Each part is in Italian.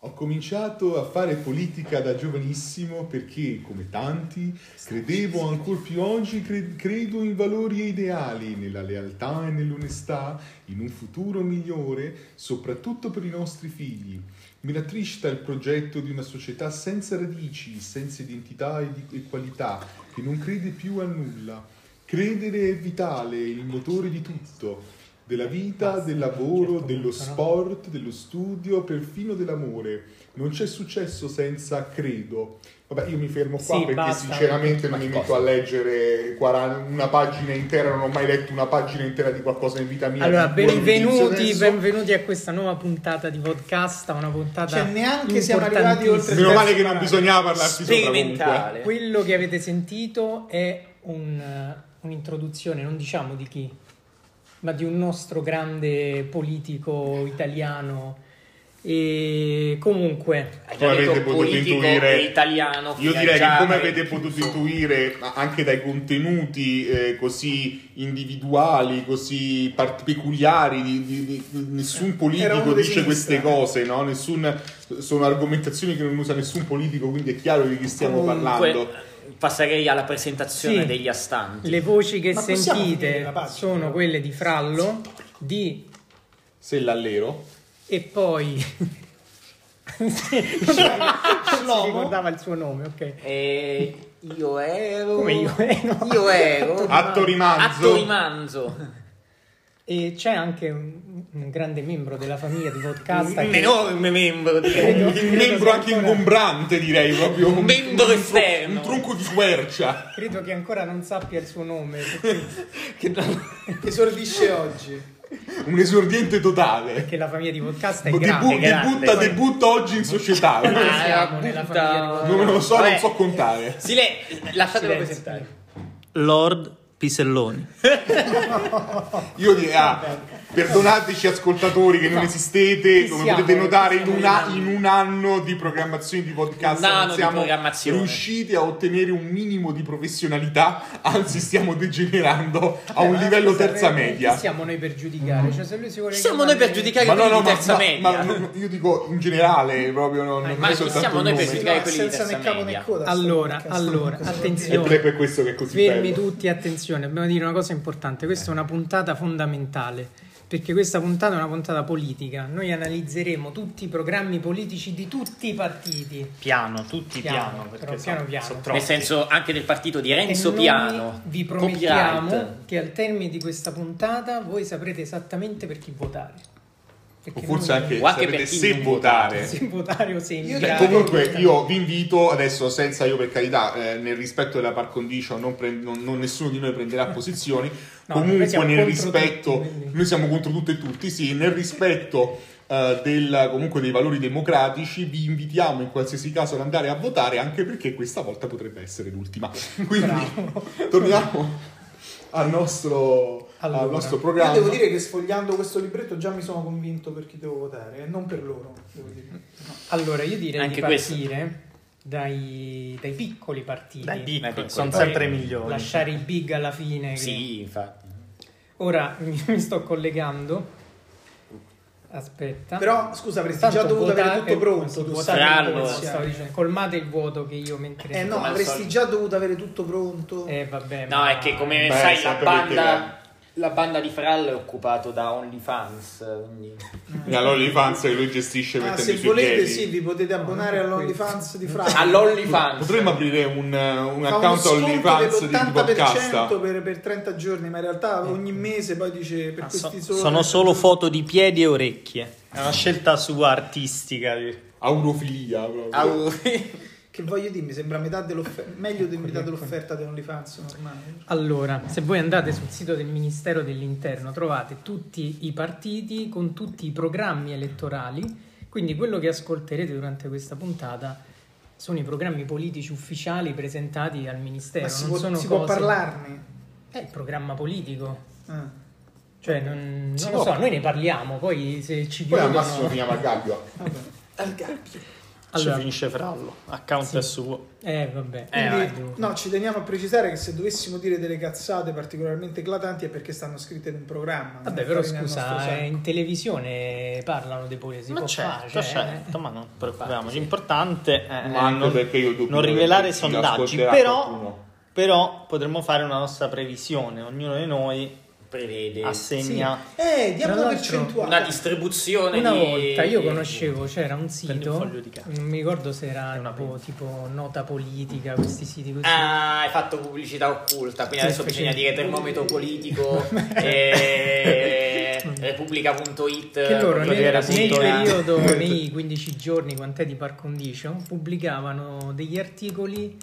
Ho cominciato a fare politica da giovanissimo perché, come tanti, credevo ancor più oggi, cre- credo in valori e ideali, nella lealtà e nell'onestà, in un futuro migliore, soprattutto per i nostri figli. Mi rattrista il progetto di una società senza radici, senza identità e, e qualità, che non crede più a nulla. Credere è vitale, il motore di tutto della vita, del lavoro, dello sport, dello studio, perfino dell'amore. Non c'è successo senza credo. Vabbè, io mi fermo qua Sì, perché basta. sinceramente non mi metto a leggere 40 una pagina intera, non ho mai letto una pagina intera di qualcosa in vita mia. Allora, benvenuti, benvenuti a questa nuova puntata di podcast, una puntata Cioè, neanche siamo arrivati oltre Meno male che non bisognava parlarsi sopra comunque. Quello che avete sentito è un, eh, un'introduzione, non diciamo di chi, ma di un nostro grande politico italiano. E comunque, Come avete potuto politico intuire- italiano. Io direi che come avete potuto intuire anche dai contenuti eh, così individuali, così part- peculiari, di, di- di- nessun Era politico dice queste cose, no? Nessun- sono argomentazioni che non usa nessun politico, quindi è chiaro di chi stiamo Comunque, parlando. Passerei alla presentazione Sì. degli astanti. le voci che Ma sentite sono quelle di Frallo, di Se l'allero. e poi non si ricordava il suo nome, ok. E io ero. Come io ero? Io ero. Atto rimanzo. Atto rimanzo. E c'è anche un, un grande membro della famiglia di podcast Un che- enorme membro di Credo- Un credo membro anche ancora- ingombrante, direi proprio. Un membro tro- esterno. Un tronco di quercia. credo che ancora non sappia il suo nome. perché- Che non- Esordisce oggi. Un esordiente totale. Perché la famiglia di podcast è Debu- grande. grande. debutta, debutta oggi in società. Ah, siamo nella butta- famiglia di podcast. Non lo so, Vabbè. non so contare. Sile- lasciatelo presentare. Lord Piselloni. Io direi, ah, perdonateci ascoltatori che non esistete, Chi come siamo? potete notare in, una- in un anno di programmazione di podcast Un anno non di siamo programmazione. riusciti a ottenere un minimo di professionalità, anzi stiamo degenerando a un livello terza media. siamo noi per giudicare? Cioè, se lui si vuole Siamo noi per chiamare- giudicare Ma no, quelli no, di ma, terza ma- media. ma no, io dico in generale, proprio non, non ma è chi soltanto siamo il noi per nome. giudicare quelli di senza terza né capo media. coda. sto Allora, podcast. allora, Cosa- È attenzione. per questo che è così Fermi bello. tutti, attenzione, dobbiamo dire una cosa importante. Questa è una puntata fondamentale. Perché questa puntata è una puntata politica. Noi analizzeremo tutti i programmi politici di tutti i partiti. Piano, tutti Piano, piano. perché però so- piano piano. so Nel senso anche del partito di Renzo e noi Piano. vi promettiamo Copyright. che al termine di questa puntata voi saprete esattamente per chi votare. O Perché forse anche O anche per chi se non votare. se votare o se Comunque io vi invito adesso senza io per carità eh, nel rispetto della par condition non, pre- non- non nessuno di noi prenderà posizioni. No, comunque nel rispetto tutti, noi siamo contro tutto e tutti sì nel rispetto eh, del, comunque dei valori democratici vi invitiamo in qualsiasi caso ad andare a votare anche perché questa volta potrebbe essere l'ultima. Quindi torniamo al nostro, Allora. al nostro Io programma devo dire che sfogliando questo libretto già mi sono convinto per chi devo votare, e non per loro, devo dire. No. Allora, io direi Anche di questo. partire dai, dai piccoli partiti. Dai piccoli, piccoli. sono Poi sempre migliori. Lasciare i big alla fine. che- Sì, infatti. Ora mi, mi sto collegando. Aspetta. Però, scusa, avresti Tanto già dovuto avere votare- tutto eh, pronto. tu come stavo dicendo. Colmate il vuoto che io mentre. Eh no, avresti già dovuto avere tutto pronto. Eh, vabbè. No, ma- è che come Beh, sai la banda, la banda di Frallo è occupato da OnlyFans, quindi... all'OnlyFans che lui gestisce Ah, mettendo se volete, piedi. sì, vi potete abbonare è all'OnlyFans di Fra. All'OnlyFans. Potremmo aprire un, un Fa account OnlyFans di, di dell'80% podcast. per, per 30 giorni, ma in realtà ogni mese poi dice per Ah, so- questi soli sono solo foto di piedi e orecchie. È una scelta sua artistica. Aurofilia proprio. Au- Che voglio dire, mi sembra metà dell'offerta, meglio di metà dell'offerta di OnlyFans normale. Allora, se voi andate sul sito del Ministero dell'Interno trovate tutti i partiti con tutti i programmi elettorali, quindi quello che ascolterete durante questa puntata sono i programmi politici ufficiali presentati al Ministero, Ma si, non può, sono si può parlarne? È il programma politico. Ah. Cioè, non, non lo so, noi ne parliamo, poi se ci Poi al massimo finiamo a gabbio. Vabbè. Al gabbio. Allora. Ci finisce Frallo, account Sì. è suo. Eh, vabbè. Eh, Quindi, no, ci teniamo a precisare che se dovessimo dire delle cazzate particolarmente eclatanti è perché stanno scritte in un programma. Vabbè, però scusa, eh, in televisione parlano dei poli, si Ma certo, fare. cioè, certo, ma non preoccupiamoci. L'importante è Ma anche non, perché io dubito non rivelare sondaggi, però, qualcuno. però potremmo fare una nostra previsione. Ognuno di noi Prevede. Assegna... Eh, diamo una l'altro, percentuale. una distribuzione Una di... volta io conoscevo, c'era un un sito, carta. non mi ricordo se era tipo, tipo nota politica, questi siti così. Ah, hai fatto pubblicità occulta, quindi Sì, adesso perché- bisogna dire termometro politico e repubblica.it che loro nel, nel periodo, nei 15 giorni, quant'è di par condicio, pubblicavano degli articoli,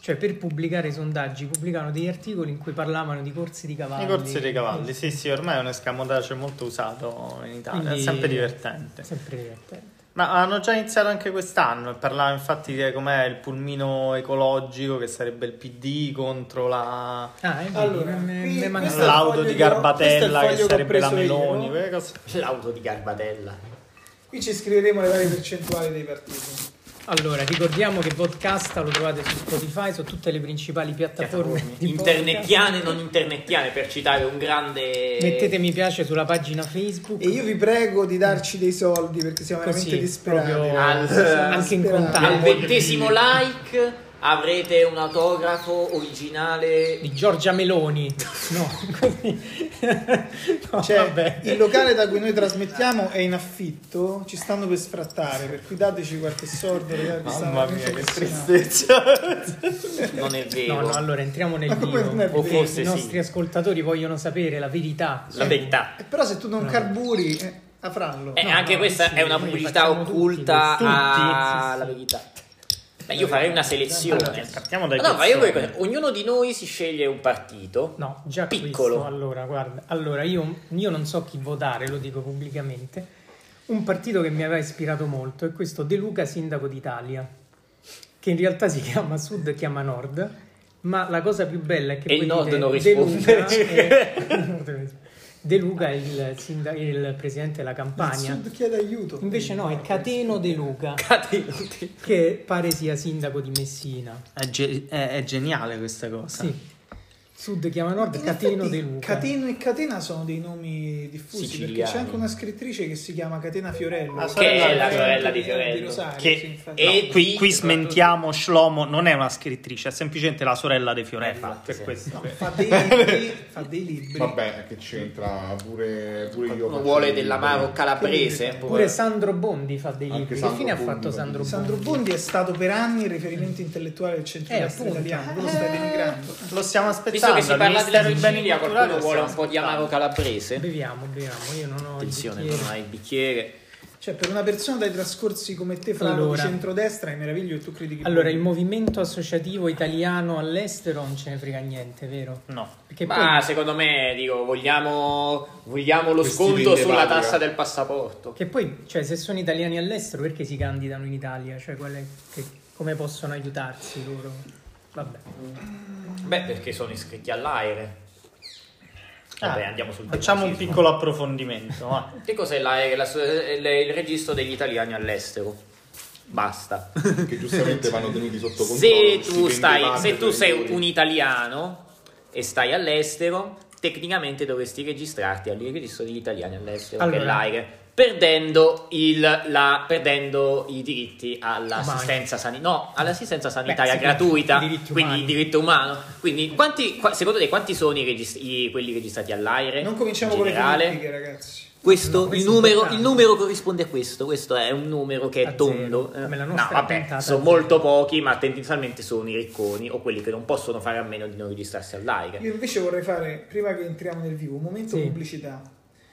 cioè per pubblicare i sondaggi, pubblicavano degli articoli in cui parlavano di corsi di cavalli. I corsi dei cavalli, sì, sì, ormai è un escamotage molto usato in Italia, Quindi- è sempre divertente. Sempre divertente. Ma hanno già iniziato anche quest'anno e parlava infatti di com'è il pulmino ecologico che sarebbe il PD contro la... Ah, vero, Allora, me- qui- l'auto di Garbatella che sarebbe la. Meloni. quelle cose- L'auto di Garbatella. Qui ci scriveremo le varie percentuali dei partiti. Allora, ricordiamo che Vodcast lo trovate su Spotify, su tutte le principali piattaforme Internettiane e non internettiane, per citare un grande... Mettete mi piace sulla pagina Facebook. E io vi prego di darci dei soldi perché siamo Così, veramente disperati. proprio- Al- anche in contatto. Al ventesimo like avrete un autografo originale di Giorgia Meloni. No, così. No, Cioè, vabbè. il locale da cui noi trasmettiamo è in affitto, ci stanno per sfrattare, per cui dateci qualche stiamo Mamma mia, che tristezza. non è vero. No, no, allora entriamo nel Ma come vivo. O forse I sì. nostri ascoltatori vogliono sapere la verità. La verità. Eh, Però se tu non No. carburi, eh, afrallo. Eh, No, anche no, questa sì, è una pubblicità occulta alla Tutti, sì, sì. verità. Beh, io farei una selezione. Allora, partiamo dai no, ma io vorrei- ognuno di noi si sceglie un partito. No, già Piccolo. questo. Allora, guarda, allora io, io non so chi votare, lo dico pubblicamente. Un partito che mi aveva ispirato molto è questo De Luca, sindaco d'Italia, che in realtà si chiama Sud, chiama Nord, ma la cosa più bella è che E il Nord non De risponde. Luca è- De Luca è il, sinda- il presidente della Il Campania. Sud chiede aiuto. Invece no, è Cateno De Luca, Catenuti. che pare sia sindaco di Messina. È, ge- è- è geniale questa cosa. Sì. Sud chiama Nord, effetti, De Luca. Cateno e Catena sono dei nomi diffusi Siciliani. perché c'è anche una scrittrice che si chiama Catena Fiorello. La Che è la di- sorella di Fiorello. Rosario, Che- sì. E No, qui- qui smentiamo Shlomo, non è una scrittrice, è semplicemente la sorella di Fiorella. Infatti, per sì. questo. fa dei libri, fa dei libri. Vabbè, che c'entra pure, pure io. Uno vuole dell'amaro calabrese. Pure Sandro Bondi fa dei Anche libri. Che Sandro fine ha Bondi fatto fa Sandro Bondi? Sandro Bondi è stato per anni il riferimento intellettuale del centro-destra Eh, italiano, tu lo stai denigrando. Lo stiamo Visto aspettando. che si parla della Sicilia, qualcuno vuole un po' di amaro calabrese? Beviamo, beviamo. Io non ho. il Attenzione, bicchiere. non hai il bicchiere. Cioè, per una persona dai trascorsi come te, fra Allora. di centrodestra, è meraviglioso che tu critichi Allora, il movimento associativo italiano all'estero non ce ne frega niente, vero? No. Perché Ma poi, secondo me, dico, vogliamo, vogliamo lo sconto sulla patria. tassa del passaporto. che poi, cioè, se sono italiani all'estero, perché si candidano in Italia? Cioè, qual è- che- come possono aiutarsi loro? Vabbè. Beh, perché sono iscritti all'AIRE. Vabbè, Ah, andiamo sul Facciamo un piccolo approfondimento. va. Che cos'è l'AIRE? La- il, il registro degli italiani all'estero. Basta. Che giustamente vanno tenuti sotto controllo. Se tu, stai, se tu sei un italiano e stai all'estero, tecnicamente dovresti registrarti al registro degli italiani all'estero, che è Allora. l'AIRE, perdendo, il, la- perdendo i diritti all'assistenza, sani- no, all'assistenza sanitaria sì, gratuita, i diritti quindi il diritto umano. Quindi, quanti, qua- secondo te, quanti sono i regist- i- quelli registrati all'AIRE? Non cominciamo in con le politiche, ragazzi. Questo, No, il, questo è numero, il numero corrisponde a questo. Questo è un numero che è A tondo. zero, Eh, no, vabbè, sono molto pochi, ma tendenzialmente sono i ricconi o quelli che non possono fare a meno di non registrarsi all'AIRE. Io invece vorrei fare, prima che entriamo nel vivo, un momento Sì. pubblicità.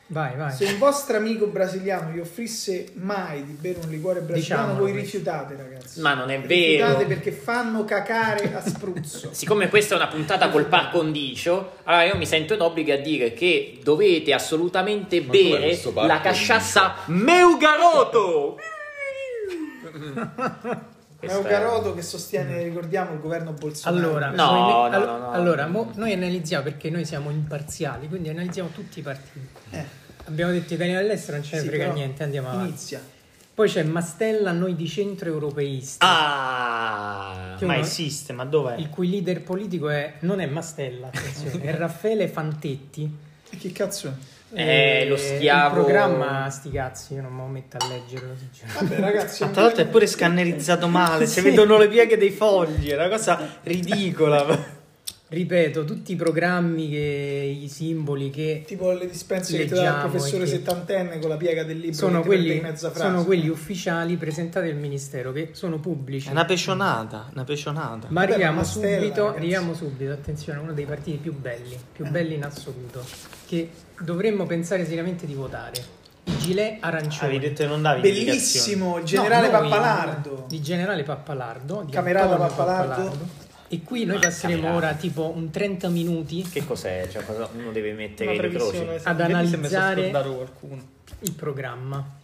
Vai, vai. Se un vostro amico brasiliano vi offrisse mai di bere un liquore brasiliano, Diciamolo voi questo. rifiutate, ragazzi. Ma non è Rifiutate vero. perché fanno cacare a spruzzo. Siccome questa è una puntata col par condicio, allora io mi sento in obbligo a dire che dovete assolutamente Ma com'è bere questo par la condicio? casciassa Meugaroto. È un garoto che sostiene, ricordiamo, il governo Bolsonaro. Allora, No, noi, no, no, no. allora mo- noi analizziamo perché noi siamo imparziali, quindi analizziamo tutti i partiti. Eh, Abbiamo detto italiani all'estero, non ce ne sì, frega niente, andiamo avanti. Inizia. Poi c'è Mastella, noi di centro europeisti. Ah! Che Ma uno- esiste, ma dov'è? Il cui leader politico è, non è Mastella, attenzione, è Raffaele Fantetti. E chi cazzo è? Eh, lo schiavo- Il programma, sti cazzi, io non mi metto a leggerlo. Vabbè, ragazzi, Ma tra l'altro è pure scannerizzato male, si Sì. vedono le pieghe dei fogli, è una cosa ridicola. Ripeto, tutti i programmi, che, i simboli che tipo le dispense che ti dà il professore settantenne con la piega del libro sono quelli, in mezza frase. sono quelli ufficiali presentati al Ministero, che sono pubblici. È una pecionata, una pecionata. Ma Vabbè, arriviamo subito, arriviamo subito, attenzione, uno dei partiti più belli, più belli in assoluto, che dovremmo pensare seriamente di votare. Gilet arancioni. Avevi detto che non davi. Bellissimo, il generale No, Pappalardo. Di generale Pappalardo. Di Camerata Antonio Pappalardo. E qui noi passeremo Camerata. ora tipo un 30 minuti Che cos'è? Cioè, cosa uno deve mettere le croci? Ad vedi se mi sono analizzare- scordato qualcuno. il programma.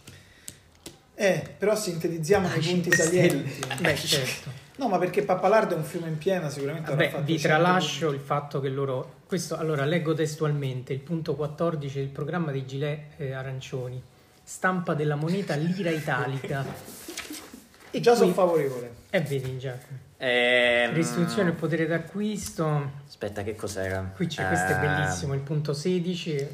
Eh, però sintetizziamo nei punti salienti. Beh, certo. No, ma perché Pappalardo è un fiume in piena, sicuramente avrà Vabbè, fatto vi 100 tralascio punti. il fatto che loro. Questo, allora, leggo testualmente il punto 14 del programma dei gilet eh, arancioni. Stampa della moneta lira italica. E Già qui- sono favorevole. E vedi già. Ehm, Restituzione del potere d'acquisto. Aspetta, che cos'era? Qui c'è, questo è Eh, bellissimo, il punto 16.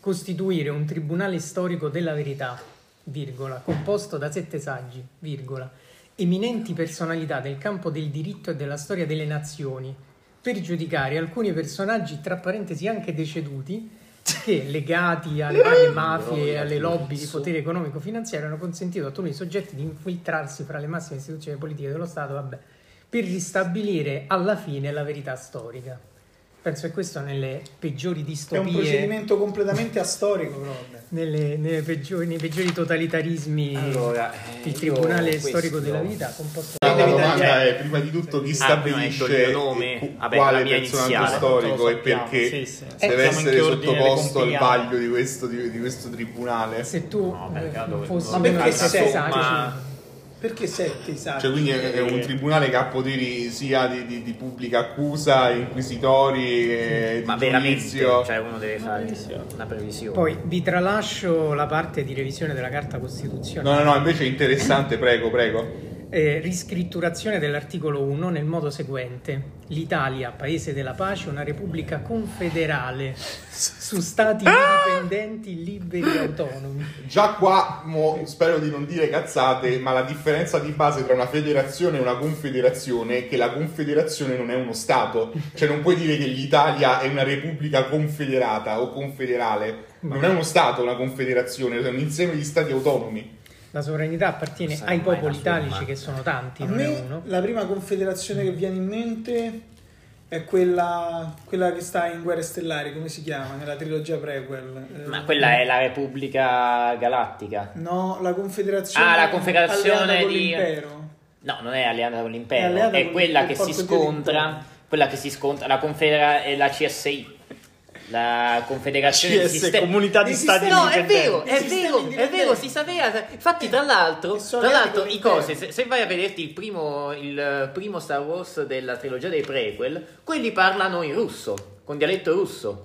Costituire un tribunale storico della verità, virgola, composto da sette saggi, virgola, eminenti personalità del campo del diritto e della storia delle nazioni, per giudicare alcuni personaggi, tra parentesi anche deceduti, che legati alle varie mafie e alle lobby di potere economico-finanziario hanno consentito a taluni soggetti di infiltrarsi fra le massime istituzioni politiche dello Stato, vabbè, per ristabilire alla fine la verità storica. Penso che questo nelle peggiori È un distopie, procedimento completamente astorico, però. vabbè. Nelle, nelle peggiori, nei peggiori totalitarismi, Allora, eh, il Tribunale Storico della Vita composto La Devi domanda è prima di tutto chi Ah, stabilisce il nome? Vabbè, quale la mia personaggio iniziale. storico e perché sì, sì. deve in essere sottoposto al vaglio di questo, di, di questo tribunale. Se tu No, eh, fossi Ma perché ma- saggi, Perché sette i saggi? Cioè, quindi è, è un tribunale che ha poteri sia di, di- di pubblica accusa, inquisitori, e di Ma veramente, cioè uno deve fare una previsione. Poi vi tralascio la parte di revisione della Carta Costituzionale. No, no, no, invece è interessante, prego, prego. Eh, riscritturazione dell'articolo 1 nel modo seguente: L'Italia, paese della pace, una repubblica confederale su stati indipendenti, liberi e autonomi. Già qua mo, spero di non dire cazzate, ma la differenza di base tra una federazione e una confederazione è che la confederazione non è uno Stato. Cioè non puoi dire che l'Italia è una repubblica confederata o confederale. Non è uno Stato una confederazione, è un insieme di stati autonomi. La sovranità appartiene ai popoli italici, che sono tanti, A non è uno. la prima confederazione che viene in mente è quella, quella che sta in Guerre Stellari, come si chiama? Nella trilogia prequel. Eh, Ma quella è la Repubblica Galattica. No, la confederazione... Ah, la confederazione di- l'impero. No, non è alleata con È l'impero, alleata è con quella che si scontra, quella che si scontra, la confedera è la CSI. La Confederazione di CS, Sistemi- comunità di Di stati No, è vero, è vero, è vero, si sapeva. Infatti, tra l'altro, E sono tra l'altro i cose, se, se vai a vederti il primo, il primo Star Wars della trilogia dei prequel, quelli parlano in russo, con dialetto russo.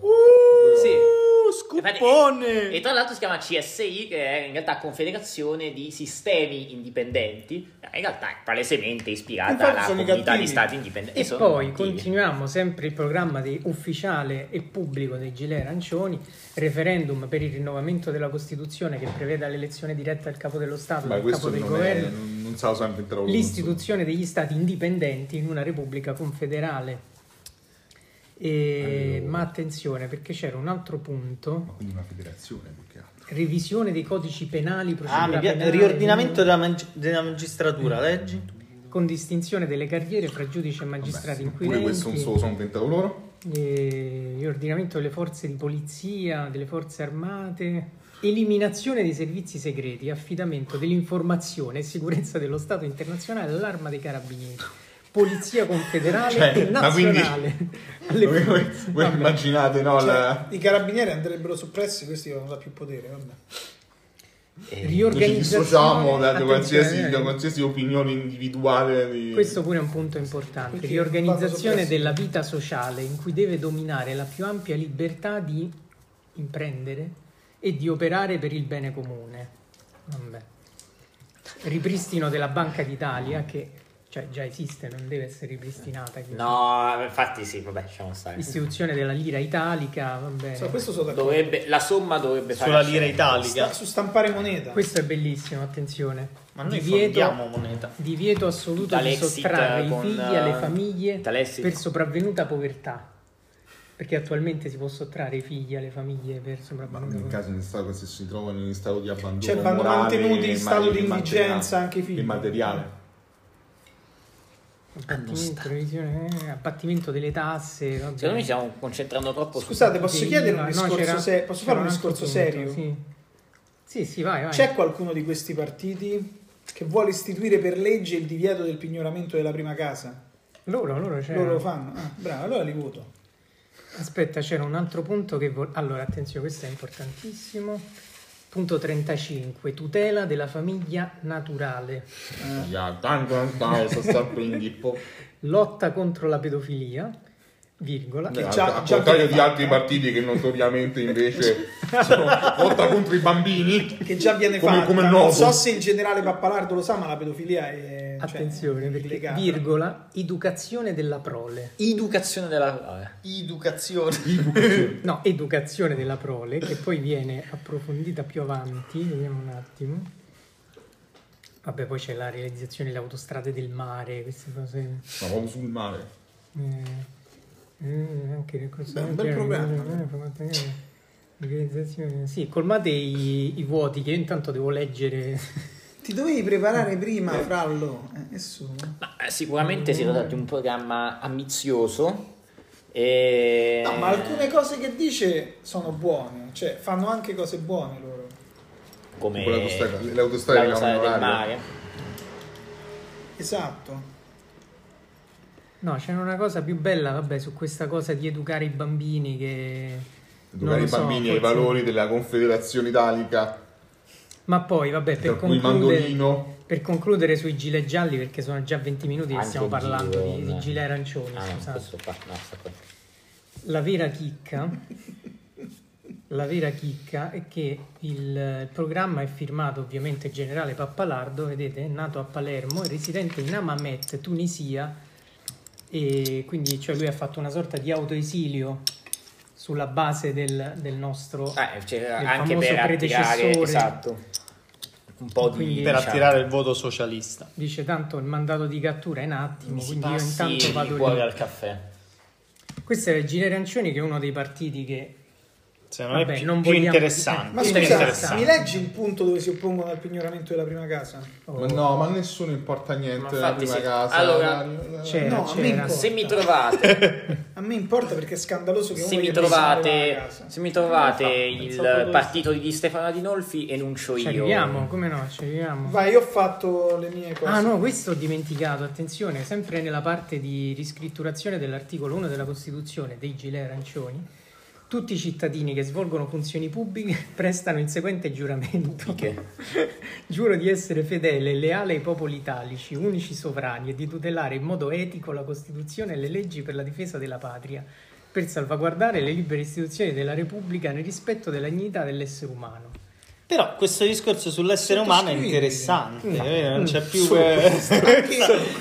sì. Uh, Infatti, scoppone! E, e tra l'altro si chiama CSI, che è in realtà Confederazione di Sistemi Indipendenti. In realtà è palesemente ispirata Infatti alla comunità di cattivi. stati indipendenti. E sono poi cattivi. continuiamo sempre il programma di ufficiale e pubblico dei gilet arancioni, referendum per il rinnovamento della Costituzione che prevede l'elezione diretta del capo dello Stato, Ma del questo capo del non, è, governo, non, non l'istituzione degli stati indipendenti in una repubblica confederale. E- Allora. Ma attenzione perché c'era un altro punto, Ma quindi una federazione più che altro. revisione dei codici penali, Ah, procedura piace. penale, Riordinamento della, mag- della magistratura, leggi? con distinzione delle carriere fra giudici e magistrati Vabbè, pure inquirenti. questo non se lo sono inventato loro. riordinamento delle forze di polizia, delle forze armate, eliminazione dei servizi segreti, affidamento dell'informazione e sicurezza dello Stato internazionale all'arma dei carabinieri, polizia confederale Cioè, e ma quindi- nazionale. alle Voi, voi- voi immaginate, no? Cioè, la- I carabinieri andrebbero soppressi, questi non dà più potere, vabbè. Eh, dissociamo da, qualsiasi, da qualsiasi opinione individuale. Di... Questo pure è un punto importante. Perché Riorganizzazione della vita sociale in cui deve dominare la più ampia libertà di imprendere e di operare per il bene comune. Vabbè. ripristino della Banca d'Italia che cioè, già esiste, non deve essere ripristinata. quindi- No, infatti sì, vabbè, lasciamo stare. Istituzione della lira italica, vabbè. So, questo sono d'accordo. Dovrebbe, la somma dovrebbe fare Sulla lira italica. Sta- su stampare moneta. Questo è bellissimo, attenzione. Ma noi divieto, moneta. divieto assoluto di Dall'exit sottrarre i con, figli alle eh, famiglie dall'exit. per sopravvenuta povertà. Perché attualmente si può sottrarre i figli alle famiglie per Ma sopravvenuta povertà. caso in stato, se si trovano in stato di abbandono Cioè, vanno morale, mantenuti in ma- stato di indigenza anche i figli. Immateriale. Abbattimento, revisione, eh, abbattimento delle tasse. vabbè. Secondo me stiamo concentrando troppo su... Scusate, posso Sì, chiedere un no, discorso serio? Posso fare un discorso punto, serio? Sì. sì, sì, vai, vai. C'è qualcuno di questi partiti che vuole istituire per legge il divieto del pignoramento della prima casa? Loro, loro c'era. Loro lo fanno? Ah, bravo, allora li voto. Aspetta, c'era un altro punto che... vo- Allora, attenzione, questo è importantissimo. Punto 35, tutela della famiglia naturale. Dippo. Lotta contro la pedofilia, virgola. Che Eh, già- a già contrario di altri eh. partiti che notoriamente invece sono lotta contro i bambini. Che già viene Come- fatta. come non so se il generale Pappalardo lo sa, ma la pedofilia è... cioè, Attenzione, perché, illegale. virgola, educazione della prole. Educazione della... Educazione. No, educazione della prole, che poi viene approfondita più avanti, vediamo un attimo. Vabbè, poi c'è la realizzazione delle autostrade del mare, queste cose. Ma proprio sul mare. Eh, eh, anche nel corso Beh, un bel programma. Organizzazione. Sì, colmate i, i vuoti che io intanto devo leggere. Ti dovevi preparare prima, Frallo. Eh, su. Ma eh, sicuramente si tratta di un programma ambizioso. E... No, ma alcune cose che dice sono buone. Cioè, fanno anche cose buone loro. come l'autostrada- l'autostrada del mare. Esatto. No, c'era una cosa più bella, vabbè, su questa cosa di educare i bambini che... Educare i so, bambini ai forse- valori della Confederazione Italica, Ma poi, vabbè, per concludere, per concludere sui gilet gialli, perché sono già 20 minuti che stiamo parlando di, di no. gilet arancioni, Ah, no, scusate. questo qua. No, qua. La vera chicca, la vera chicca è che il, il programma è firmato ovviamente generale Pappalardo, vedete, è nato a Palermo, è residente in Amamet, Tunisia, e quindi cioè lui ha fatto una sorta di autoesilio sulla base del, del nostro... Eh, c'era Del anche famoso per attirare predecessore. esatto, un po' di Quindi- Per diciamo, attirare il voto socialista. Dice tanto il mandato di cattura è un attimo, quindi io passi intanto vado fuori lì. al caffè. Questo è il Gile Arancioni che è uno dei partiti che Secondo me Vabbè, è più, non più vogliamo- interessante. Ma scusa, interessante. mi leggi il punto dove si oppongono al pignoramento della prima casa? oh, Ma no, ma a nessuno importa niente infatti la prima sì. casa. Allora, la- c'era, No, a me c'era. Se mi trovate, A me importa perché è scandaloso che se uno mi trovate, casa. se mi trovate Pensavo il partito di Stefano Adinolfi, enuncio Ci io. arriviamo, come no, ci arriviamo. Vai, io ho fatto le mie cose. Ah no, questo ho dimenticato, attenzione, sempre nella parte di riscritturazione dell'articolo 1 della Costituzione dei gilet arancioni, tutti i cittadini che svolgono funzioni pubbliche prestano il seguente giuramento. Giuro di essere fedele e leale ai popoli italici, unici sovrani, e di tutelare in modo etico la Costituzione e le leggi per la difesa della patria, per salvaguardare le libere istituzioni della Repubblica nel rispetto della dignità dell'essere umano. Però questo discorso sull'essere umano è interessante, No. eh, non c'è più eh,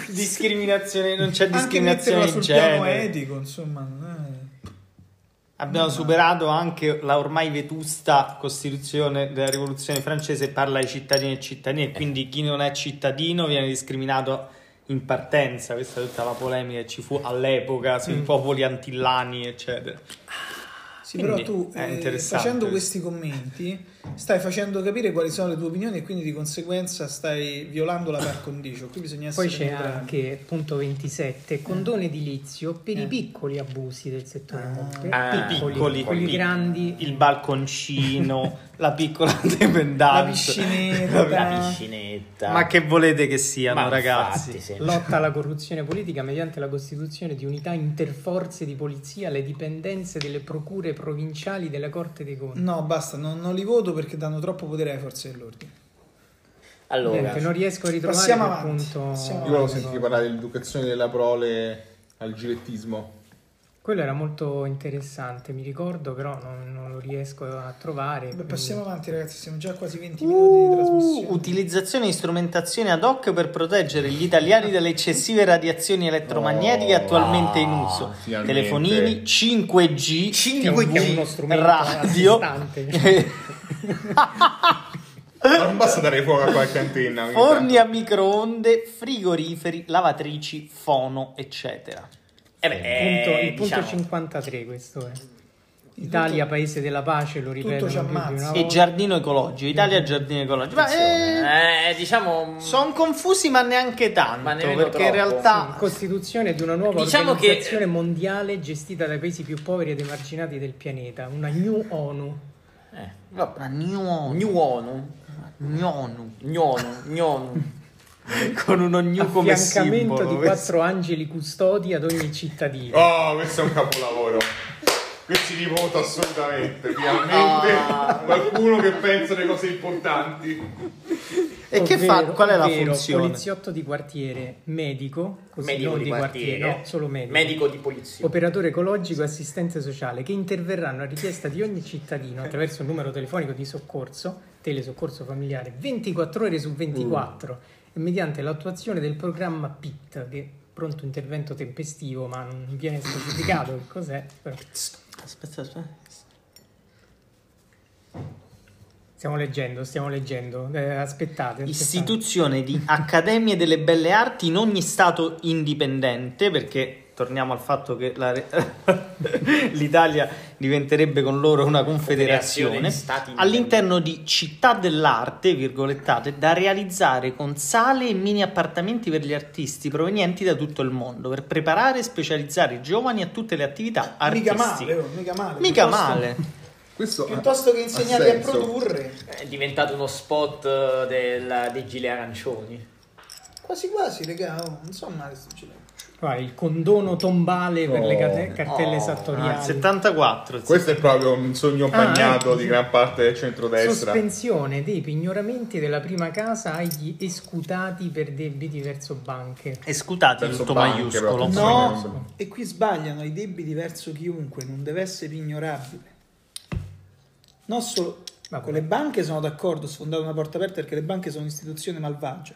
discriminazione, non c'è discriminazione piano genere. etico, insomma, è... Abbiamo superato anche la ormai vetusta Costituzione della Rivoluzione francese, parla di cittadini e cittadini, e quindi chi non è cittadino viene discriminato in partenza. Questa è tutta la polemica che ci fu all'epoca sui Mm. popoli antillani, eccetera. Sì, Quindi però tu eh, facendo questi commenti stai facendo capire quali sono le tue opinioni e quindi di conseguenza stai violando la par condicio. Qui bisogna essere Poi c'è neutrali. anche punto 27, condono edilizio per i Eh. piccoli abusi del settore Ah. immobiliare. Ah, piccoli, piccoli, quelli piccoli. grandi. Il balconcino, la piccola la dependenza. piscinetta. La piscinetta. Ma che volete che siano, Ma ragazzi? infatti. Lotta alla corruzione politica mediante la costituzione di unità interforze di polizia alle dipendenze delle procure provinciali della Corte dei Conti. No, basta, non, non li voto perché danno troppo potere alle forze dell'ordine. Allora, Niente, non riesco a ritrovare Passiamo avanti, punto. passiamo Io volevo sentire parlare dell'educazione della prole al gilettismo. Quello era molto interessante, mi ricordo, però non, non lo riesco a trovare. Beh, quindi- passiamo avanti, ragazzi. Siamo già a quasi 20 minuti di Uh, trasmissione. utilizzazione di strumentazioni ad hoc per proteggere gli italiani dalle eccessive radiazioni elettromagnetiche Oh, attualmente in uso. finalmente. Telefonini 5G, Che è un- che è uno strumento radio, non basta dare fuoco a qualche antenna. forni a microonde, frigoriferi, lavatrici, fono, eccetera. Eh beh, Punto- eh, il punto diciamo, 53 questo è. Italia, paese della pace, lo una ammazza. E giardino ecologico, Italia giardino ecologico. Ma eh, diciamo... sono confusi ma neanche tanto, Ma nemmeno perché in troppo. realtà Costituzione di una nuova Diciamo che- organizzazione mondiale gestita dai paesi più poveri ed emarginati del pianeta, una New ONU. Eh, vabbè. Ma gnu- New ONU. gnonu. Gnonu, gnonu. con uno gnu come Affiancamento simbolo. di quattro angeli custodi ad ogni cittadino. Oh, questo è un capolavoro. Questi li voto assolutamente. Finalmente Ah. qualcuno che pensa alle cose importanti. E che Ovvero- fa? Qual è la ovvero funzione? Poliziotto di quartiere, medico, così Medico non di di quartiere. quartiere, no, solo medico. Medico di polizia. Operatore ecologico e assistente sociale che interverranno a richiesta di ogni cittadino attraverso un numero telefonico di soccorso, telesoccorso familiare, 24 ore su 24 e mediante l'attuazione del programma PIT, che è pronto intervento tempestivo, ma non viene specificato che cos'è. però. Aspetta, aspetta. Stiamo leggendo, stiamo leggendo. Eh, aspettate. aspettate. Istituzione di accademie delle belle arti in ogni stato indipendente, perché torniamo al fatto che la l'Italia diventerebbe con loro una Confederazione all'interno di città dell'arte, virgolettate, da realizzare con sale e mini appartamenti per gli artisti provenienti da tutto il mondo, per preparare e specializzare i giovani a tutte le attività Mica artistiche. male, oh, mica male. Mica Piuttosto- male. Questo Piuttosto che ha insegnarli a produrre, È diventato uno spot eh, del- dei gilet arancioni. quasi quasi, regà, oh, non so male sto. Qua, il condono tombale per le Oh. carte- cartelle Oh. Ah, esattoriali. il 74. sì. Questo è proprio un sogno bagnato ecco, di gran parte del centrodestra. Sospensione dei pignoramenti della prima casa agli escutati per debiti verso banche. Escutati Verso tutto banche, maiuscolo. però. No, Insomma. e qui sbagliano i debiti verso chiunque, non deve essere ignorabile. Non solo Vabbè. con le banche sono d'accordo, sfondare una porta aperta perché le banche sono un'istituzione malvagia.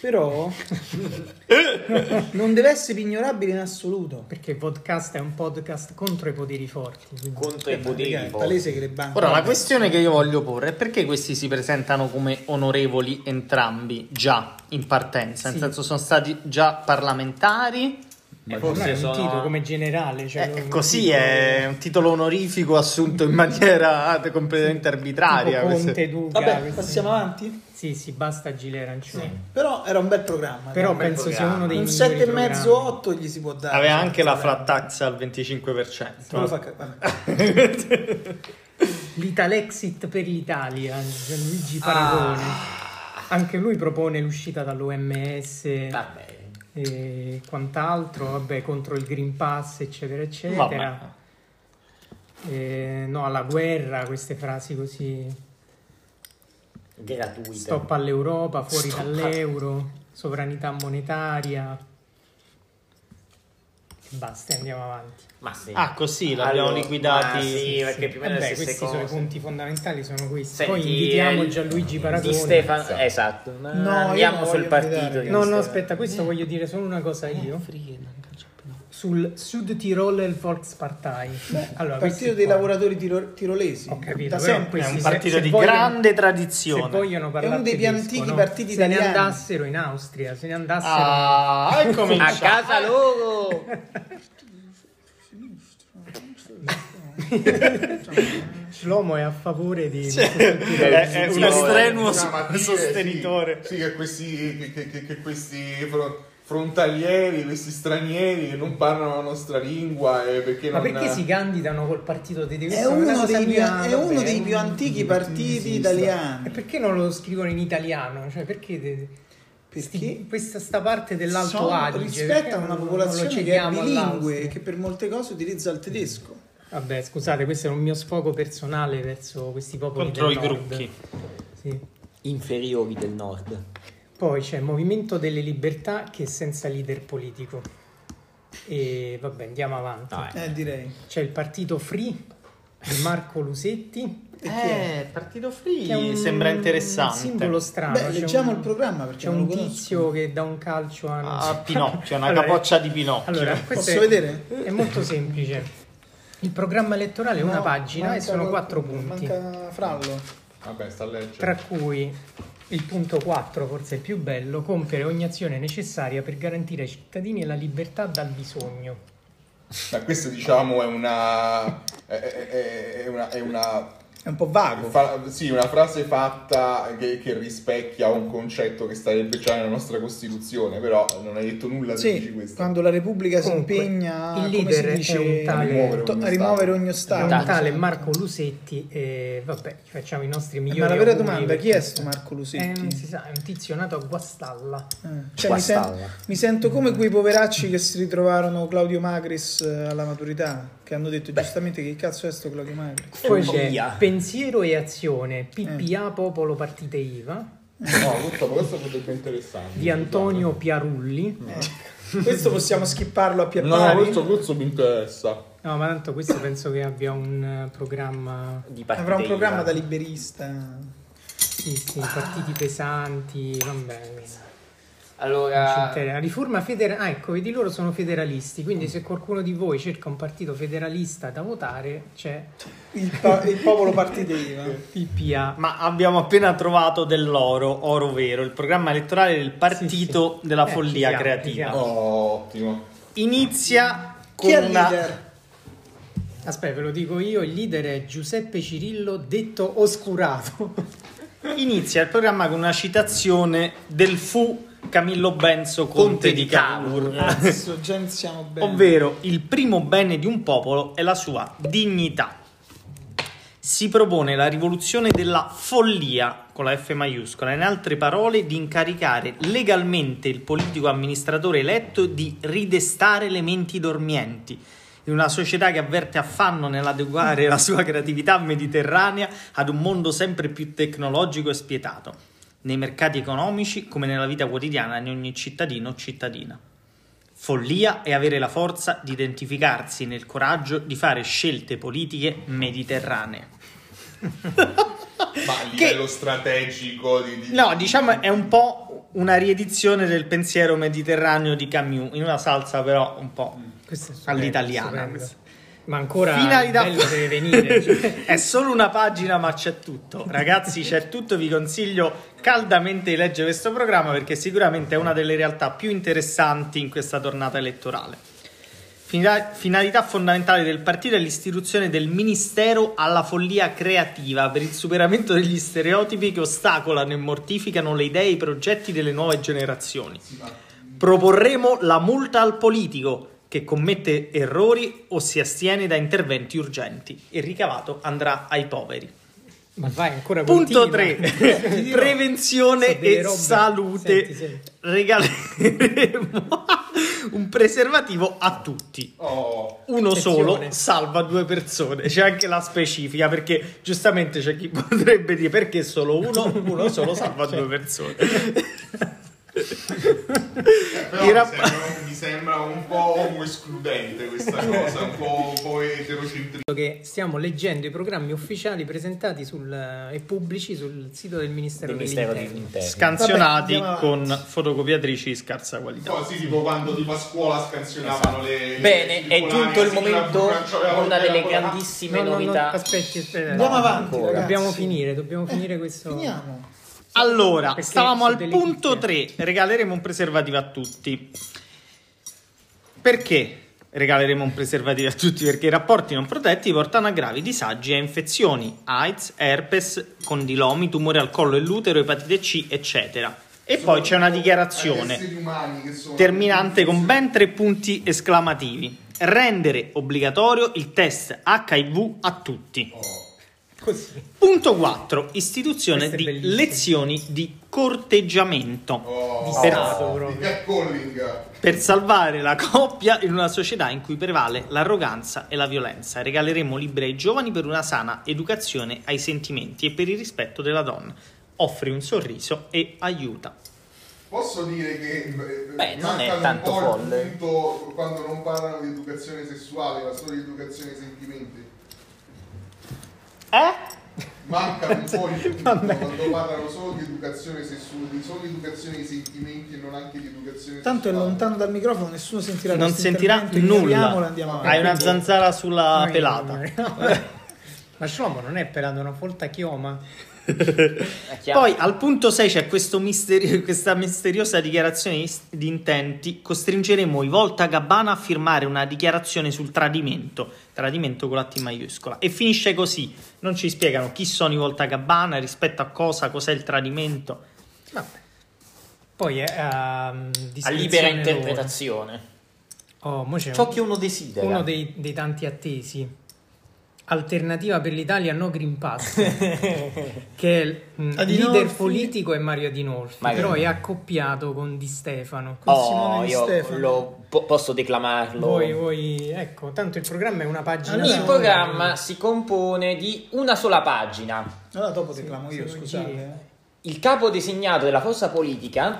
Però non deve essere ignorabile in assoluto. Perché il podcast è un podcast contro i poteri forti. quindi- Contro i Eh, poteri raga, è forti. palese che le banche Ora, la questione che io voglio porre è perché questi si presentano come onorevoli entrambi già in partenza, nel Sì. senso sono stati già parlamentari. E Ormai forse è un sono... titolo come generale. Cioè Eh, così titolo è un titolo onorifico assunto in maniera completamente arbitraria. tipo Conte, Duca. Vabbè, questi- passiamo avanti? Sì, sì, basta Gile Arancioni. Però era un bel programma. Però un bel penso sia programma. uno dei un migliori 7,5 programmi. 8 gli si può dare. Aveva anche la Sì, flat tax al 25%. Non lo fa ca- vabbè. L'Italexit per l'Italia, Gianluigi Paragone. Anche lui propone l'uscita dall'OMS Vabbè. e quant'altro, vabbè, contro il Green Pass, eccetera, eccetera. Eh, no alla guerra, queste frasi così. Gratuite. Stop all'Europa, fuori Stop. dall'euro, sovranità monetaria. E basta, andiamo avanti. Ma sì. Ah, così l'abbiamo Allora, liquidati. sì, perché più o meno Vabbè, le stesse questi cose. sono i punti fondamentali, sono questi. Senti, Poi invitiamo eh, Gianluigi Paragone. Di Stefano, esatto. io Andiamo non sul voglio partito. No, no, aspetta, questo voglio dire solo una cosa io. Sul Sud Tiroler Volkspartei. Allora, Partito dei qua- lavoratori tiro- tirolesi. Ho capito, Da sempre. È un se- partito se di vogliono- grande Se tradizione. vogliono parlare È uno dei più antichi no? partiti se ne italiani. andassero in Austria, se ne andassero Ah, è A cominciato. casa loro! Shlomo è a favore di è, è un mattina, sostenitore. Sì, sì, che questi, che, che- che- questi frontalieri, questi stranieri che non parlano la nostra lingua e perché Ma non... perché si candidano col partito tedesco? È uno, dei più, è uno dei più antichi partiti sinistra. E italiani. perché non lo scrivono in italiano? Cioè, perché, de- Perché sti- questa sta parte dell'Alto sono- Adige perché rispettano una non- non lo popolazione che è bilingue e che per molte cose utilizza il tedesco. Vabbè, scusate, questo è un mio sfogo personale verso questi popoli Contro i nord. gruppi. Sì. Inferiori del nord. Poi c'è il Movimento delle Libertà che è senza leader politico. E vabbè, andiamo avanti. Dai. Eh, direi. C'è il partito Free di Marco Lusetti. E è? Eh, partito che è free un sembra interessante. simbolo strano. Beh, c'è leggiamo un- il programma perché C'è un conosco. tizio che dà un calcio a. A Pinocchio, una Allora, capoccia di Pinocchio. Allora, Posso è, vedere? è molto semplice. Il programma elettorale è una No, pagina e sono quattro punti, Manca Frallo. Vabbè, sta a leggere. tra cui il punto 4, forse il più bello, compiere ogni azione necessaria per garantire ai cittadini la libertà dal bisogno. Ma questo diciamo è una... è, è- è una... È una È un po' vago. fa- sì, una frase fatta che, che rispecchia un concetto che starebbe già nella nostra Costituzione, però non hai detto nulla se dici Sì, questo. quando la Repubblica si Comunque, impegna il come leader si è dice, un tale- rimuovere to- ogni a rimuovere ogni È Stato. un tale. Marco Lusetti e vabbè, ci facciamo i nostri Eh, migliori Ma la vera domanda, chi è sto Marco Eh, Lusetti? non si sa, è un tizio nato a Guastalla. Eh, cioè, mi, sen- Guastalla. mi sento come quei poveracci che si ritrovarono Claudio Magris eh, alla maturità, che hanno detto giustamente che cazzo è sto Claudio Magris. Poi c'è pensiero e azione, Eh. PPA Popolo Partite IVA No, questo, questo potrebbe interessare. di Antonio Piarulli. Questo possiamo skipparlo a No, Pierpari? questo, questo mi interessa. No, ma tanto questo penso che abbia un eh, programma, Di Avrà un programma da liberista. sì, sì, partiti pesanti, vabbè. non ci Allora. La riforma federale, ah ecco, vedi loro sono federalisti, quindi se qualcuno di voi cerca un partito federalista da votare c'è Il, pa- il popolo partite IVA. PPA. Ma abbiamo appena trovato dell'oro, oro vero, il programma elettorale del partito Sì, sì. della Eh, follia siamo, creativa. Oh, ottimo. Inizia con Chi è il una... leader? Aspetta, ve lo dico io, il leader è Giuseppe Cirillo, detto Oscurato. Inizia il programma con una citazione del fu Camillo Benso, conte, Conte di Cavour. Adesso già iniziamo bene. Ovvero, il primo bene di un popolo è la sua dignità. Si propone la rivoluzione della follia, con la F maiuscola, in altre parole, di incaricare legalmente il politico amministratore eletto di ridestare le menti dormienti. In una società che avverte affanno nell'adeguare la sua creatività mediterranea ad un mondo sempre più tecnologico e spietato, nei mercati economici come nella vita quotidiana di ogni cittadino o cittadina. Follia è avere la forza di identificarsi nel coraggio di fare scelte politiche mediterranee. Ma a livello strategico di... di- No, diciamo è un po' una riedizione del pensiero mediterraneo di Camus, in una salsa però un po' stupendo, all'italiana. Ma ancora Finalità- bello deve venire. cioè. è solo una pagina, ma c'è tutto. Ragazzi, c'è tutto. Vi consiglio caldamente di leggere questo programma perché sicuramente è una delle realtà più interessanti in questa tornata elettorale. Finalità, finalità fondamentale del partito è l'istituzione del Ministero alla follia creativa per il superamento degli stereotipi che ostacolano e mortificano le idee e i progetti delle nuove generazioni. Proporremo la multa al politico che commette errori o si astiene da interventi urgenti. Il ricavato andrà ai poveri. Ma vai, ancora Punto continua. 3. Prevenzione e robe. salute. Senti, senti. Regaleremo un preservativo a tutti. Oh, Uno Attenzione. solo salva due persone. C'è anche la specifica perché giustamente c'è chi potrebbe dire perché solo uno, uno solo salva due persone. Però I mi, rap- sembra, mi sembra un po' omo escludente questa cosa, un po', un po' eterocentrista. che stiamo leggendo i programmi ufficiali presentati sul, e pubblici sul sito del Ministero del Ministero dell'Interno. dell'Interno. Scansionati Vabbè, con fotocopiatrici di scarsa qualità. No, sì, tipo quando tipo a scuola scansionavano le, le Bene, è circolari, giunto il momento, una delle grandissime No, no, no, novità. aspetti, aspetta. Andiamo No, avanti. Dobbiamo finire, dobbiamo finire questo. Finiamo. Allora, Perché stavamo al punto chicche. 3. Regaleremo un preservativo a tutti. Perché regaleremo un preservativo a tutti? Perché i rapporti non protetti portano a gravi disagi e infezioni, AIDS, herpes, condilomi, tumore al collo e l'utero, epatite C, eccetera. E poi c'è una dichiarazione sono- terminante con ben tre punti esclamativi. Rendere obbligatorio il test HIV a tutti. Oh. Così. Punto 4. Istituzione Questo è di bellissimo. lezioni di corteggiamento. Oh, Di Per- Stato di proprio. catcalling. Per salvare la coppia in una società in cui prevale l'arroganza e la violenza. Regaleremo libri ai giovani per una sana educazione ai sentimenti e per il rispetto della donna. Offri un sorriso e aiuta. Posso dire che eh, Beh, non è tanto un po' il folle. punto quando non parlano di educazione sessuale, ma solo di educazione ai sentimenti. Eh? Manca un po' il punto quando parlano solo di educazione sessuale, di solo educazione ai sentimenti e non anche di educazione Tanto è sessuale. lontano dal microfono, nessuno sentirà Non sentirà nulla. andiamo avanti. Hai una zanzara sulla pelata. Ma Shlomo non è pelato, è una folta chioma. Poi al punto 6 c'è questo misteri- questa misteriosa dichiarazione di- intenti. Costringeremo i Volta Gabbana a firmare una dichiarazione sul tradimento. Tradimento con la T maiuscola. E finisce così. Non ci spiegano chi sono i Volta Gabbana, rispetto a cosa, cos'è il tradimento. Vabbè. Poi è a a discrezione libera loro. interpretazione. Oh, mo c'è Ciò un- che uno desidera. uno dei, dei tanti attesi. Alternativa per l'Italia no Green Pass. che è il mm, leader politico è Mario Adinolfi, Mario. però è accoppiato con Di Stefano. Con Oh, Simone Di io Stefano. lo- po- posso declamarlo. Voi, voi, ecco, tanto il programma è una pagina. Allora, Il programma si compone di una sola pagina. Allora dopo declamo io, se lo scusate. eh. Il capo designato della forza politica,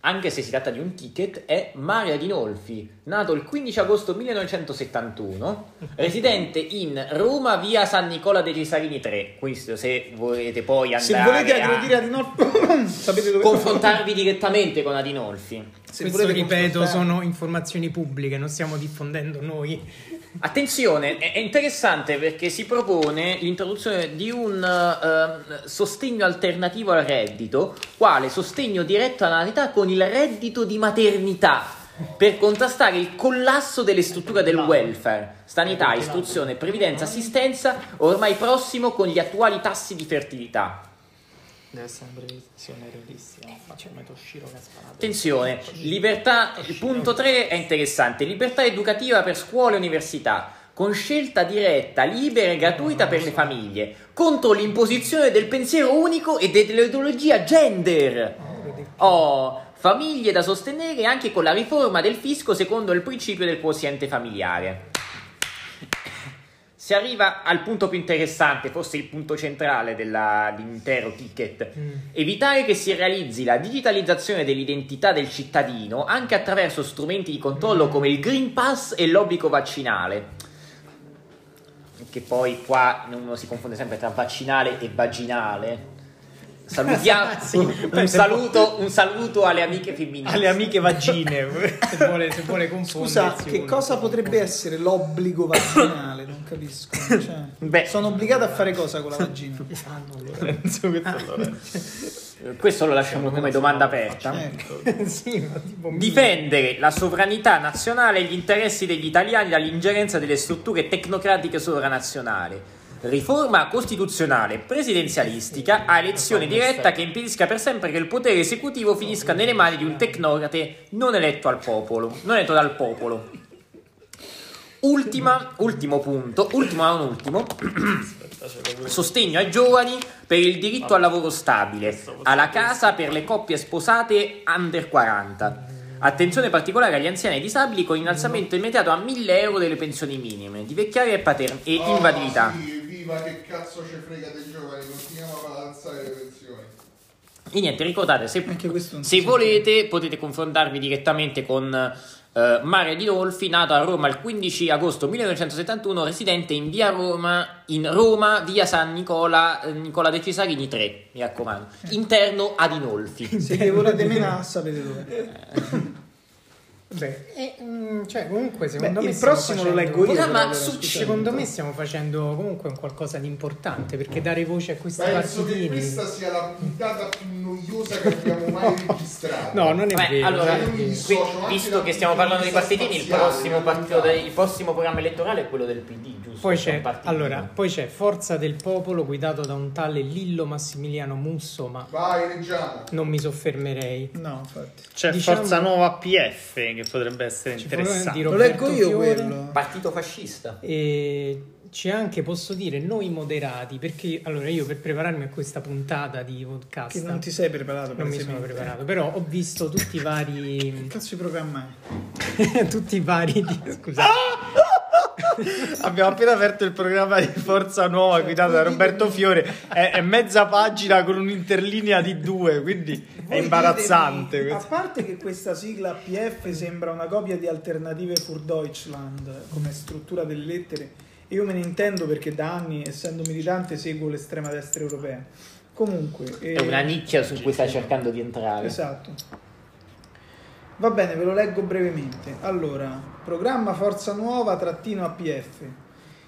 anche se si tratta di un ticket, è Mario Adinolfi, nato il 15 agosto 1971, residente in Roma, via San Nicola dei Cesarini 3. Questo se volete poi andare Se volete a aggredire Adinolfi, sapete dove confrontarvi direttamente con Adinolfi. Se Questo, volete ripeto, confrontare- sono informazioni pubbliche, non stiamo diffondendo noi. Attenzione, è interessante perché si propone l'introduzione di un ehm, sostegno alternativo al reddito, quale sostegno diretto alla natalità con il reddito di maternità, per contrastare il collasso delle strutture del welfare, sanità, istruzione, previdenza, assistenza, ormai prossimo con gli attuali tassi di fertilità. Deve essere una previsione realistica. Faccio che ha sparato. Attenzione, libertà, il punto 3 è interessante, libertà educativa per scuole e università, con scelta diretta, libera e gratuita per le famiglie, contro l'imposizione del pensiero unico e dell'ideologia gender. Oh, famiglie da sostenere anche con la riforma del fisco secondo il principio del quoziente familiare. Si arriva al punto più interessante, forse il punto centrale della- dell'intero ticket. Evitare che si realizzi la digitalizzazione dell'identità del cittadino anche attraverso strumenti di controllo come il Green Pass e l'obbligo vaccinale. Che poi qua uno si confonde sempre tra vaccinale e vaginale. Salutiamo, Sì, un, saluto, un saluto alle amiche femminili. Alle amiche vagine. Se vuole, se vuole Scusa, che cosa potrebbe essere l'obbligo vaginale? Non capisco. Cioè, Beh. sono obbligato a fare cosa con la vagina? Penso che allora. Questo lo lasciamo come domanda aperta. Ecco. sì, ma tipo Difendere la sovranità nazionale e gli interessi degli italiani dall'ingerenza delle strutture tecnocratiche sovranazionali. Riforma costituzionale presidenzialistica a elezione diretta che impedisca per sempre che il potere esecutivo finisca nelle mani di un tecnocrate non eletto al popolo, non eletto dal popolo. Ultima, ultimo punto, ultimo ma non ultimo, sostegno ai giovani per il diritto al lavoro stabile, alla casa per le coppie sposate under 40. Attenzione particolare agli anziani e ai disabili con innalzamento immediato a 1000 euro delle pensioni minime di vecchiaia e, pater- e Oh, invalidità. Sì, viva che cazzo ci frega dei giovani, continuiamo ad alzare le pensioni. E niente, ricordate, se, se volete potete confrontarvi direttamente con eh, Mario Adinolfi, nato a Roma il 15 agosto 1971, residente in via Roma, in Roma, via San Nicola, eh, Nicola De Cesarini 3, mi raccomando. Interno Adinolfi. Se che volete menare, sapete dove. Beh, e, mm, cioè, comunque, Beh, secondo me il prossimo lo facendo- leggo io. Programma però, su-. Secondo me stiamo facendo comunque un qualcosa di importante perché dare voce a questi Penso che partitini. questa sia la puntata più noiosa che abbiamo mai registrato. No, non è Beh, vero. allora, è qui- visto che stiamo parlando di partitini, il prossimo, partito il prossimo programma elettorale è quello del PD, giusto? Poi c'è, allora, poi c'è Forza del Popolo guidato da un tale Lillo Massimiliano Musso, ma Vai, non mi soffermerei. No, infatti. C'è Diciamo- Forza Nuova PF che potrebbe essere Ci interessante. Lo leggo io quello. Partito fascista. E c'è anche, posso dire, noi moderati, perché allora io per prepararmi a questa puntata di podcast Che non ti sei preparato non mi sono preparato, però ho visto tutti i Che vari cazzo di programma è? tutti i vari scusa. Abbiamo appena aperto il programma di Forza Nuova guidato da Roberto Fiore. È, è mezza pagina con un'interlinea di due, quindi è imbarazzante. ditemi, a parte che questa sigla APF sembra una copia di Alternative für Deutschland come struttura delle lettere, io me ne intendo perché da anni, essendo militante, seguo l'estrema destra europea. Comunque, È eh, una nicchia su cui stai cercando di entrare. Esatto. Va bene, ve lo leggo brevemente. Allora, programma Forza Nuova trattino APF.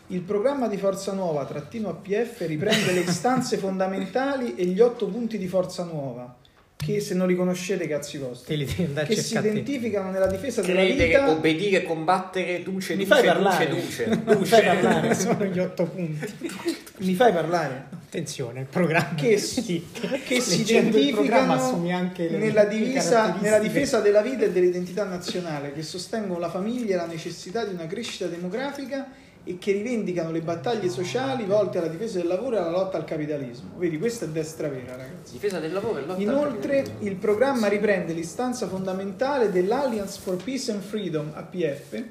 Il programma di Forza Nuova trattino APF riprende le istanze fondamentali e gli otto punti di Forza Nuova, che se non li conoscete cazzi vostri, a che si identificano nella difesa della Credere, vita. obbedire, combattere, duce, Mi duce, fai duce, parlare? duce, Mi fai parlare? Sono gli otto punti. Mi fai parlare? Attenzione, il programma Che, Sì. che si identificano nella, divisa, nella difesa della vita e dell'identità nazionale, che sostengono la famiglia e la necessità di una crescita demografica e che rivendicano le battaglie sociali volte alla difesa del lavoro e alla lotta al capitalismo. Vedi, questa è destra vera, ragazzi. Difesa del lavoro e lotta al Inoltre, il programma riprende l'istanza fondamentale dell'Alliance for Peace and Freedom, APF,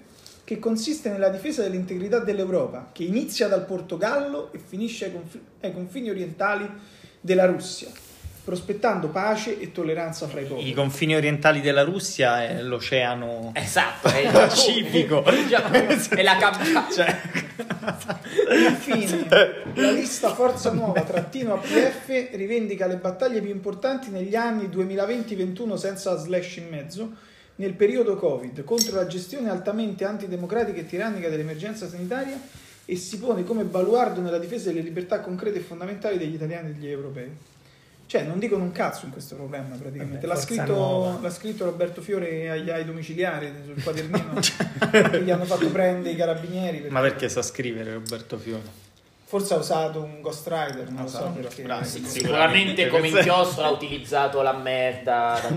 che consiste nella difesa dell'integrità dell'Europa, che inizia dal Portogallo e finisce ai confini orientali della Russia, prospettando pace e tolleranza fra i I popoli. confini orientali della Russia è l'oceano Esatto, è il Pacifico. Diciamo, è la Kamchatka. Cioè, Infine, la lista Forza Nuova trattino APF rivendica le battaglie più importanti negli anni 2020-21 senza slash in mezzo, nel periodo Covid, contro la gestione altamente antidemocratica e tirannica dell'emergenza sanitaria e si pone come baluardo nella difesa delle libertà concrete e fondamentali degli italiani e degli europei. Cioè, non dicono un cazzo in questo programma praticamente. Vabbè, L'ha scritto, l'ha scritto Roberto Fiore agli ai domiciliari sul quadernino Cioè. che gli hanno fatto prendere i carabinieri. ma perché sa scrivere Roberto Fiore? Forse ha usato un Ghost Rider, non lo so perché. Bravo. Sì, sicuramente come inchiostro ha utilizzato la merda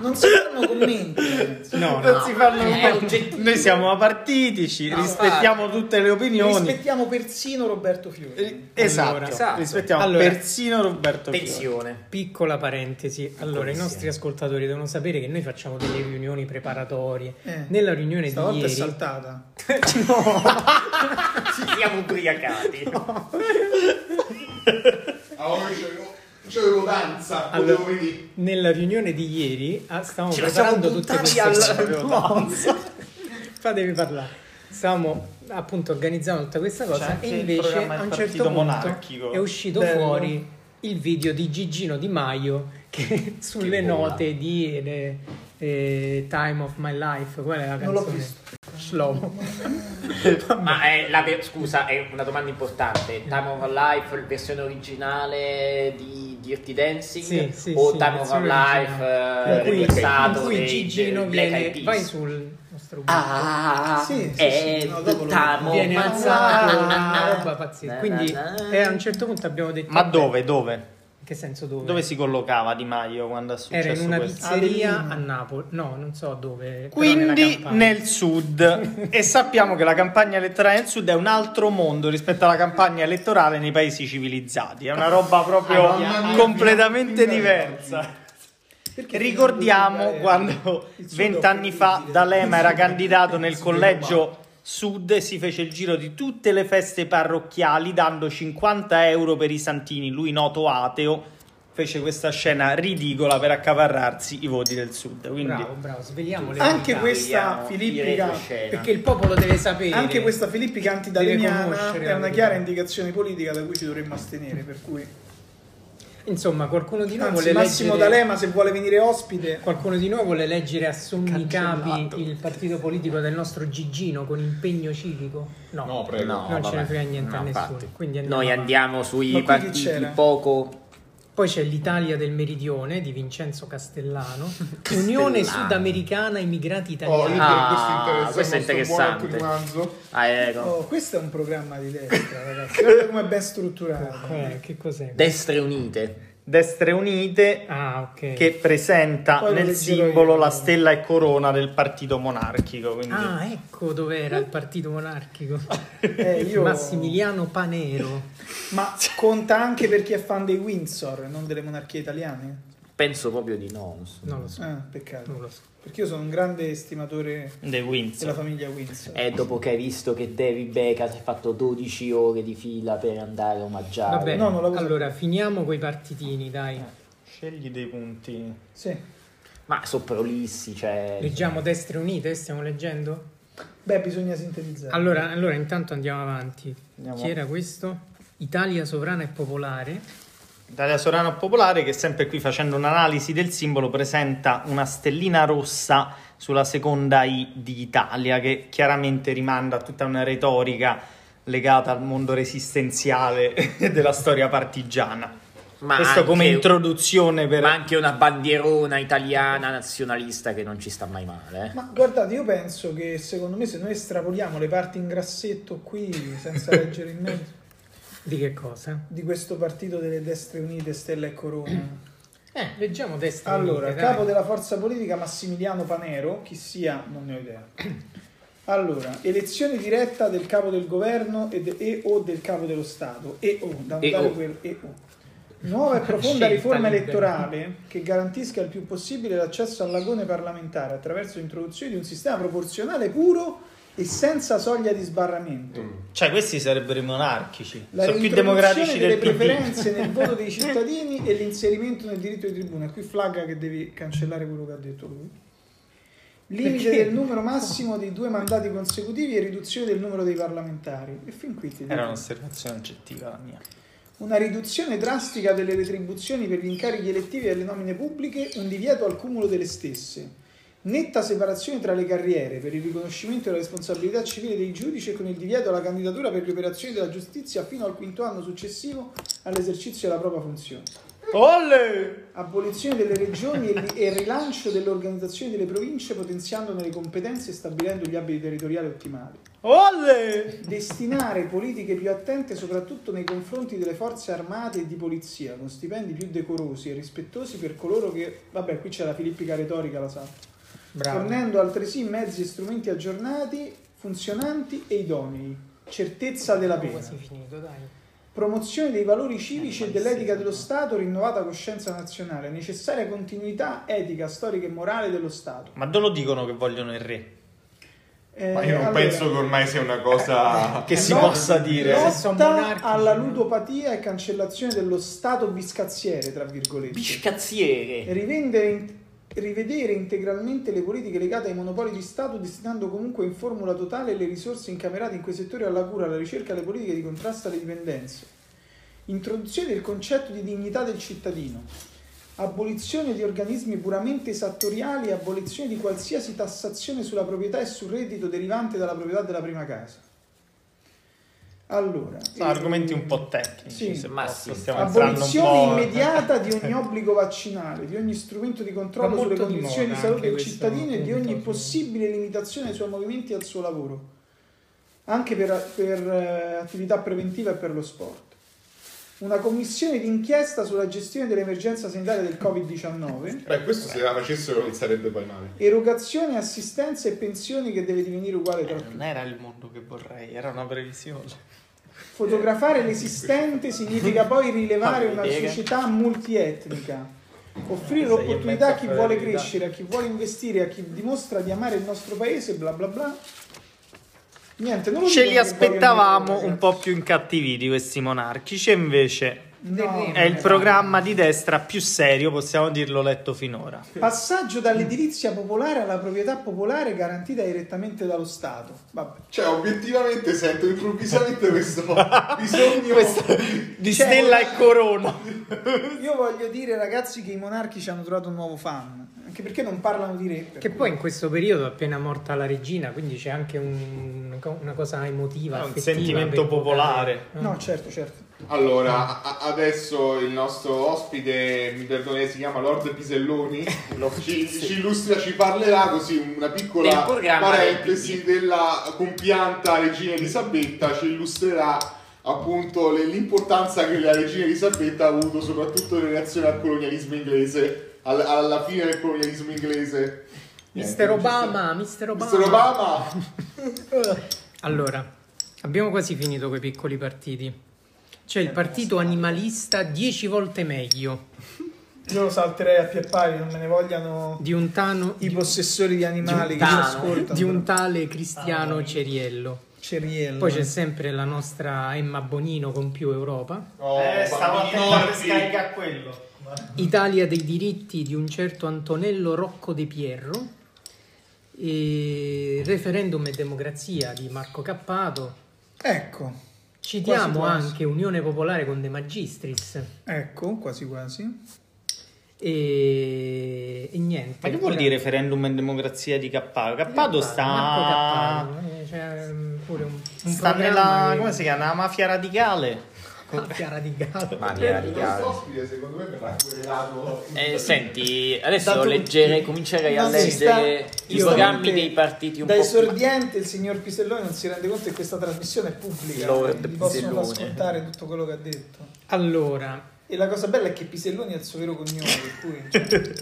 Non si fanno commenti. ragazzi. No, Non no. si fanno è commenti. Noi siamo apartitici, No, rispettiamo tutte le opinioni. Rispettiamo persino Roberto Fiore. Eh, Esatto, Allora. Esatto. rispettiamo Allora. persino Roberto Fiore. Attenzione. Piccola parentesi, allora i nostri ascoltatori devono sapere che noi facciamo delle riunioni preparatorie. Eh. Nella riunione Stavolta di è ieri, saltata. Ci siamo ubriacati. Allora c'avevo, c'avevo danza, Allora, nella riunione di ieri ah, stavamo Ce preparando tutte queste al- cose. No, Fatemi parlare. Stavamo appunto organizzando tutta questa cosa e invece a un certo punto monarchico. è uscito Bello. fuori il video di Gigino Di Maio che sulle Che note di eh, eh, Time of My Life, qual è la Non l'ho canzone? visto. Shlomo. Ma è la ver- scusa, è una domanda importante. Time of Life, versione originale di Dirty Dancing Sì, sì, o sì, Time of Life eh, in cui, remixato in cui dei- Gigino dei viene vai sul nostro gruppo Ah, Sì, sì, è sì, no, lo- viene una roba pazzesca quindi na, na. e a un certo punto abbiamo detto Ma dove? Dove? Che senso dove? Dove si collocava Di Maio quando è successo era in una questo? pizzeria Avellino. a Napoli no non so dove Quindi nel sud e sappiamo che la campagna elettorale nel sud è un altro mondo rispetto alla campagna elettorale nei paesi civilizzati, è una roba proprio Ah, mia, completamente fino a- diversa. Perché Ricordiamo quando vent'anni fa. D'Alema era candidato nel collegio sud e si fece il giro di tutte le feste parrocchiali dando 50 euro per i santini, lui noto ateo fece questa scena ridicola per accaparrarsi i voti del sud. Quindi bravo bravo sveliamo le Anche verità. questa filippica perché il popolo deve sapere Anche questa filippica conoscere è una chiara indicazione politica da cui ci dovremmo astenere, per cui insomma qualcuno di noi Anzi, vuole Massimo leggere D'Alema se vuole venire ospite Qualcuno di noi vuole leggere a sommi capi il partito politico del nostro Gigino con impegno civico? No, No, prego. No, non ce vabbè. ne frega niente No, a nessuno. andiamo Noi avanti. andiamo sui partiti c'era? poco Poi c'è l'Italia del Meridione di Vincenzo Castellano, Unione Sudamericana Immigrati Oh, io Italiani. Ah, questo è interessante. Ah, ecco. Oh, questo è un programma di destra, ragazzi. Guarda come è ben strutturato. Eh, che cos'è? Destre Unite. Destre Unite ah, ok. che presenta Poi nel simbolo io. la stella e corona del partito monarchico. Quindi Ah, ecco dov'era il partito monarchico. Eh, io- Massimiliano Panero. Ma conta anche per chi è fan dei Windsor, non delle monarchie italiane? Penso proprio di no. non so. Non lo so. Ah, peccato. Non lo so. Perché io sono un grande estimatore The della famiglia Windsor. E dopo che hai visto che David Beckham si è fatto 12 ore di fila per andare a omaggiare. Vabbè, no, allora finiamo coi partitini, dai. Scegli dei punti. Sì. Ma sono prolissi, cioè... Leggiamo Destre Unite, stiamo leggendo? Beh, bisogna sintetizzare. Allora, allora intanto andiamo avanti. Andiamo. Chi era questo? Italia sovrana e popolare. Dalia Sorano Popolare che sempre qui facendo un'analisi del simbolo presenta una stellina rossa sulla seconda I di Italia che chiaramente rimanda a tutta una retorica legata al mondo resistenziale della storia partigiana. Ma Questo come anche- introduzione per... Ma anche una bandierona italiana nazionalista che non ci sta mai male. eh. Ma guardate, io penso che secondo me se noi estrapoliamo le parti in grassetto qui, senza leggere in mezzo, Di che cosa? di questo partito delle destre unite, Stella e Corona. Eh, leggiamo Destre Allora, Unite. capo dai. della forza politica Massimiliano Panero, chi sia, non ne ho idea. Allora, elezione diretta del capo del governo e, de- e o del capo dello Stato, e o, da notare quel e o. Nuova e profonda riforma elettorale che garantisca il più possibile l'accesso all'agone parlamentare attraverso l'introduzione di un sistema proporzionale puro e senza soglia di sbarramento. Cioè questi sarebbero i monarchici. La Sono più democratici delle del PD. preferenze nel voto dei cittadini e l'inserimento nel diritto di tribuna. Qui flagga che devi cancellare quello che ha detto lui. Limite Perché? del numero massimo di due mandati consecutivi e riduzione del numero dei parlamentari. E fin qui ti dico. Era un'osservazione oggettiva la mia. Una riduzione drastica delle retribuzioni per gli incarichi elettivi e le nomine pubbliche, un divieto al cumulo delle stesse. Netta separazione tra le carriere per il riconoscimento della responsabilità civile dei giudici e con il divieto alla candidatura per le operazioni della giustizia fino al quinto anno successivo all'esercizio della propria funzione. Olle! Abolizione delle regioni e, rilancio dell'organizzazione delle province potenziandone le competenze e stabilendo gli abiti territoriali ottimali. Olle! Destinare politiche più attente soprattutto nei confronti delle forze armate e di polizia, con stipendi più decorosi e rispettosi per coloro che... Vabbè, qui c'è la filippica retorica, la sa. Bravo. Fornendo altresì mezzi e strumenti aggiornati, funzionanti e idonei. Certezza della pena. quasi finito, dai. Promozione dei valori civici e dell'etica dello Stato, rinnovata coscienza nazionale, necessaria continuità etica, storica e morale dello Stato. Ma dove lo dicono che vogliono il re? Eh, Ma io non allora, penso che ormai sia una cosa... Che si no, possa dire. Lotta alla ludopatia e cancellazione dello Stato biscazziere, tra virgolette. Biscazziere. Rivendere in- rivedere integralmente le politiche legate ai monopoli di Stato, destinando comunque in formula totale le risorse incamerate in quei settori alla cura, alla ricerca e alle politiche di contrasto alle dipendenze. Introduzione del concetto di dignità del cittadino. Abolizione di organismi puramente esattoriali e abolizione di qualsiasi tassazione sulla proprietà e sul reddito derivante dalla proprietà della prima casa. Allora, Sono argomenti un po' tecnici, Sì. Ma sì. stiamo Abolizione po'... immediata di ogni obbligo vaccinale, di ogni strumento di controllo sulle di condizioni di, salute del cittadino e di ogni possibile limitazione ai suoi movimenti e al suo lavoro, anche per, per, eh, attività preventiva e per lo sport. Una commissione d'inchiesta sulla gestione dell'emergenza sanitaria del Covid-19, Beh, questo se la facessero non sarebbe poi male. erogazione, assistenza e pensioni che deve divenire uguale tra Eh, tutti. non era il mondo che vorrei, era una previsione. Fotografare l'esistente significa poi rilevare una società multietnica. Offrire l'opportunità a chi vuole crescere, a chi vuole investire, a chi dimostra di amare il nostro paese, bla bla bla. Niente, non lo Ce li aspettavamo un po' più incattiviti questi monarchici, e invece No, è il programma di destra più serio, possiamo dirlo, letto finora. Passaggio dall'edilizia popolare alla proprietà popolare garantita direttamente dallo Stato. Vabbè. Cioè, obiettivamente sento improvvisamente questo bisogno... Di Cioè, Stella e Corona. Io voglio dire, ragazzi, che i monarchi ci hanno trovato un nuovo fan. Anche perché non parlano di re. per Che cui- poi in questo periodo è appena morta la regina, quindi c'è anche un- una cosa emotiva, È un sentimento popolare. evocare- No, certo, certo. Allora, a- adesso il nostro ospite, mi perdoni, si chiama Lord Piselloni, ci, ci illustra, ci parlerà così una piccola parentesi del della compianta regina Elisabetta, ci illustrerà appunto l'importanza che la regina Elisabetta ha avuto soprattutto in relazione al colonialismo inglese, al- alla fine del colonialismo inglese. Mister Obama, Mister Obama. Mister Obama! Allora, abbiamo quasi finito con i piccoli partiti. C'è il partito animalista 10 volte meglio. Io lo salterei a pie pari, non me ne vogliano Di un, tano, i possessori di animali un che ci tano, ascoltano. di un tale Cristiano Ceriello. Ceriello. Poi c'è sempre la nostra Emma Bonino con più Europa. Oh, eh, stavo attento a quello. Italia dei diritti di un certo Antonello Rocco De Pierro. E referendum e democrazia di Marco Cappato. Ecco, Citiamo Quasi, quasi. anche Unione Popolare con De Magistris. ecco, quasi quasi. E, e niente. Ma che vuol dire referendum e democrazia di Cappato? Cappato sta... Marco Cappato, eh, c'è um, pure un, un sta nella... che- come si chiama? La mafia radicale. Mafia radicale. Mafia ospite secondo me verrà querelato. Eh, senti, adesso Da leggerei, comincerei a leggere i programmi dei partiti un Da po' esordiente il signor Piselloni non si rende conto che questa trasmissione è pubblica. Lord possono Pisellone. ascoltare tutto quello che ha detto. Allora, E la cosa bella è che Piselloni è il suo vero cognome, per cui... cioè,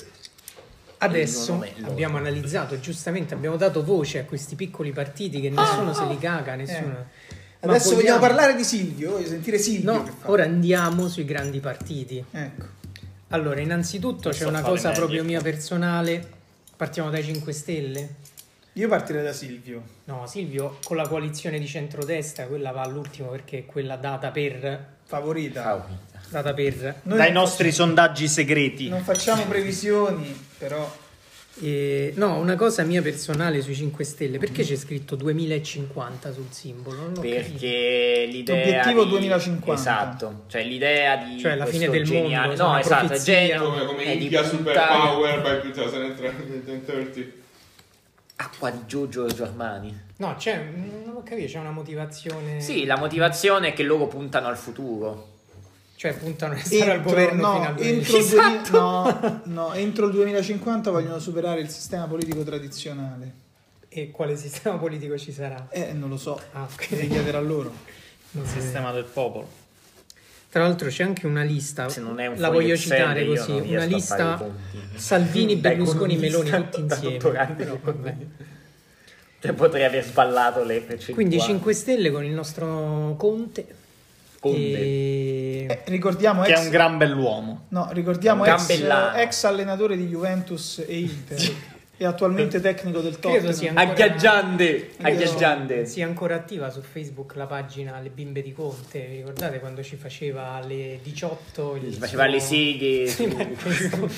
adesso abbiamo analizzato, giustamente abbiamo dato voce a questi piccoli partiti che nessuno se li caga, nessuno... Ma Adesso vogliamo vogliamo- parlare di Silvio, voglio sentire Silvio. No, ora andiamo sui grandi partiti. Ecco. Allora, innanzitutto Non c'è una cosa meglio. proprio mia personale. Partiamo dai 5 Stelle. Io partirei da Silvio. No, Silvio, con la coalizione di centrodestra, quella va all'ultimo perché è quella data per... Favorita. Favorita. Data per... Noi Dai nostri sondaggi segreti. Non facciamo previsioni, però... Eh, no, una cosa mia personale sui 5 Stelle. Perché c'è scritto 2050 sul simbolo? Non l'ho capito. Perché l'idea Obiettivo di... 2050. Esatto, cioè l'idea di Cioè, la fine del mondo, geniale... cioè, No, esatto, è profezia. genio Come, come è di India Superpower by 2030. Acqua di Giorgio Giorgio Armani. No, c'è, non ho capito, c'è una motivazione... Sì, la motivazione è che loro puntano al futuro. Cioè, puntano a stare al governo no, fino al entro, il 2050. 2000 no, no, entro il 2050 vogliono superare il sistema politico tradizionale. E quale sistema politico ci sarà? Eh, non lo so, Ah, ok. devi chiedere a loro. Non Il si sistema del popolo. Tra l'altro c'è anche una lista, Se non è un la voglio Excel, citare così, una lista. Salvini, Berlusconi, Meloni tutti insieme. Però vabbè. Cioè, potrei aver sballato le percentuali. Quindi 5 Stelle con il nostro Conte. Conte. E... Eh, ricordiamo Che ex, è un gran bell'uomo. no, ricordiamo ex, ex allenatore di Juventus e Inter e attualmente tecnico del Tottenham. sia ancora- Agghiaggiante, Io- agghiaggiante. Sia ancora attiva su Facebook la pagina Le bimbe di Conte. Vi ricordate quando ci faceva alle 18? il Faceva suo- le seghe. Sì, ma questo-.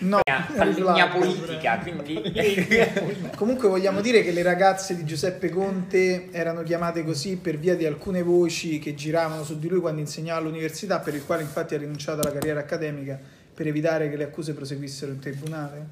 No, linea Vlad. politica, quindi... Comunque vogliamo dire che le ragazze di Giuseppe Conte erano chiamate così per via di alcune voci che giravano su di lui quando insegnava all'università, per il quale infatti ha rinunciato alla carriera accademica per evitare che le accuse proseguissero in tribunale.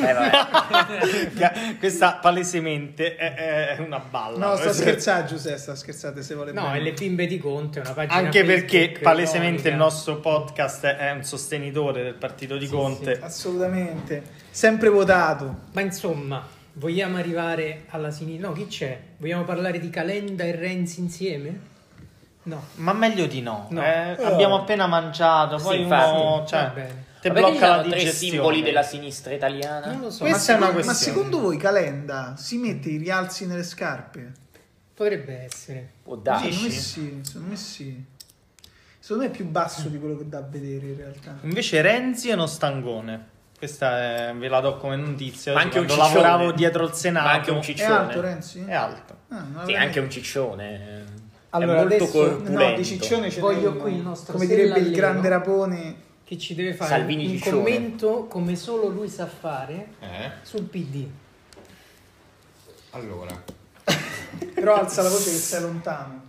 Eh, vabbè. Questa palesemente è, è una balla. No, sta scherzando Giuseppe, sta scherzando se vuole No, bene. e Le bimbe di Conte è una pagina Anche perché palesemente il nostro podcast è un sostenitore del partito di Conte. Assolutamente. Sempre votato. Ma insomma, vogliamo arrivare alla sinistra? No, chi c'è? Vogliamo parlare di Calenda e Renzi insieme? No. Ma meglio di no. No. eh, abbiamo appena mangiato, poi Sì, uno cioè, Va bene. Te Ma perché blocca la sono tre digestione. simboli della sinistra italiana? Non lo so, Ma, Questa è una secondo, ma secondo voi Calenda si mette i rialzi nelle scarpe? potrebbe essere. Può Secondo me darsi. sì, secondo me sì. Secondo me è più basso di quello che dà a vedere in realtà. Invece Renzi è uno stangone. Questa è- ve la do come notizia. Anche un ciccione. lavoravo dietro il Senato. Ma anche un È ciccione. alto Renzi? È alto. Ah, Sì, l'avrei anche un ciccione. Allora, è molto adesso- corpulento. No, di Ciccione ce Voglio qui il nostro Come direbbe il grande rapone. Che ci deve fare Salvini un Ciccione. commento come solo lui sa fare Eh? sul PD. Allora, Però alza la voce che sei lontano.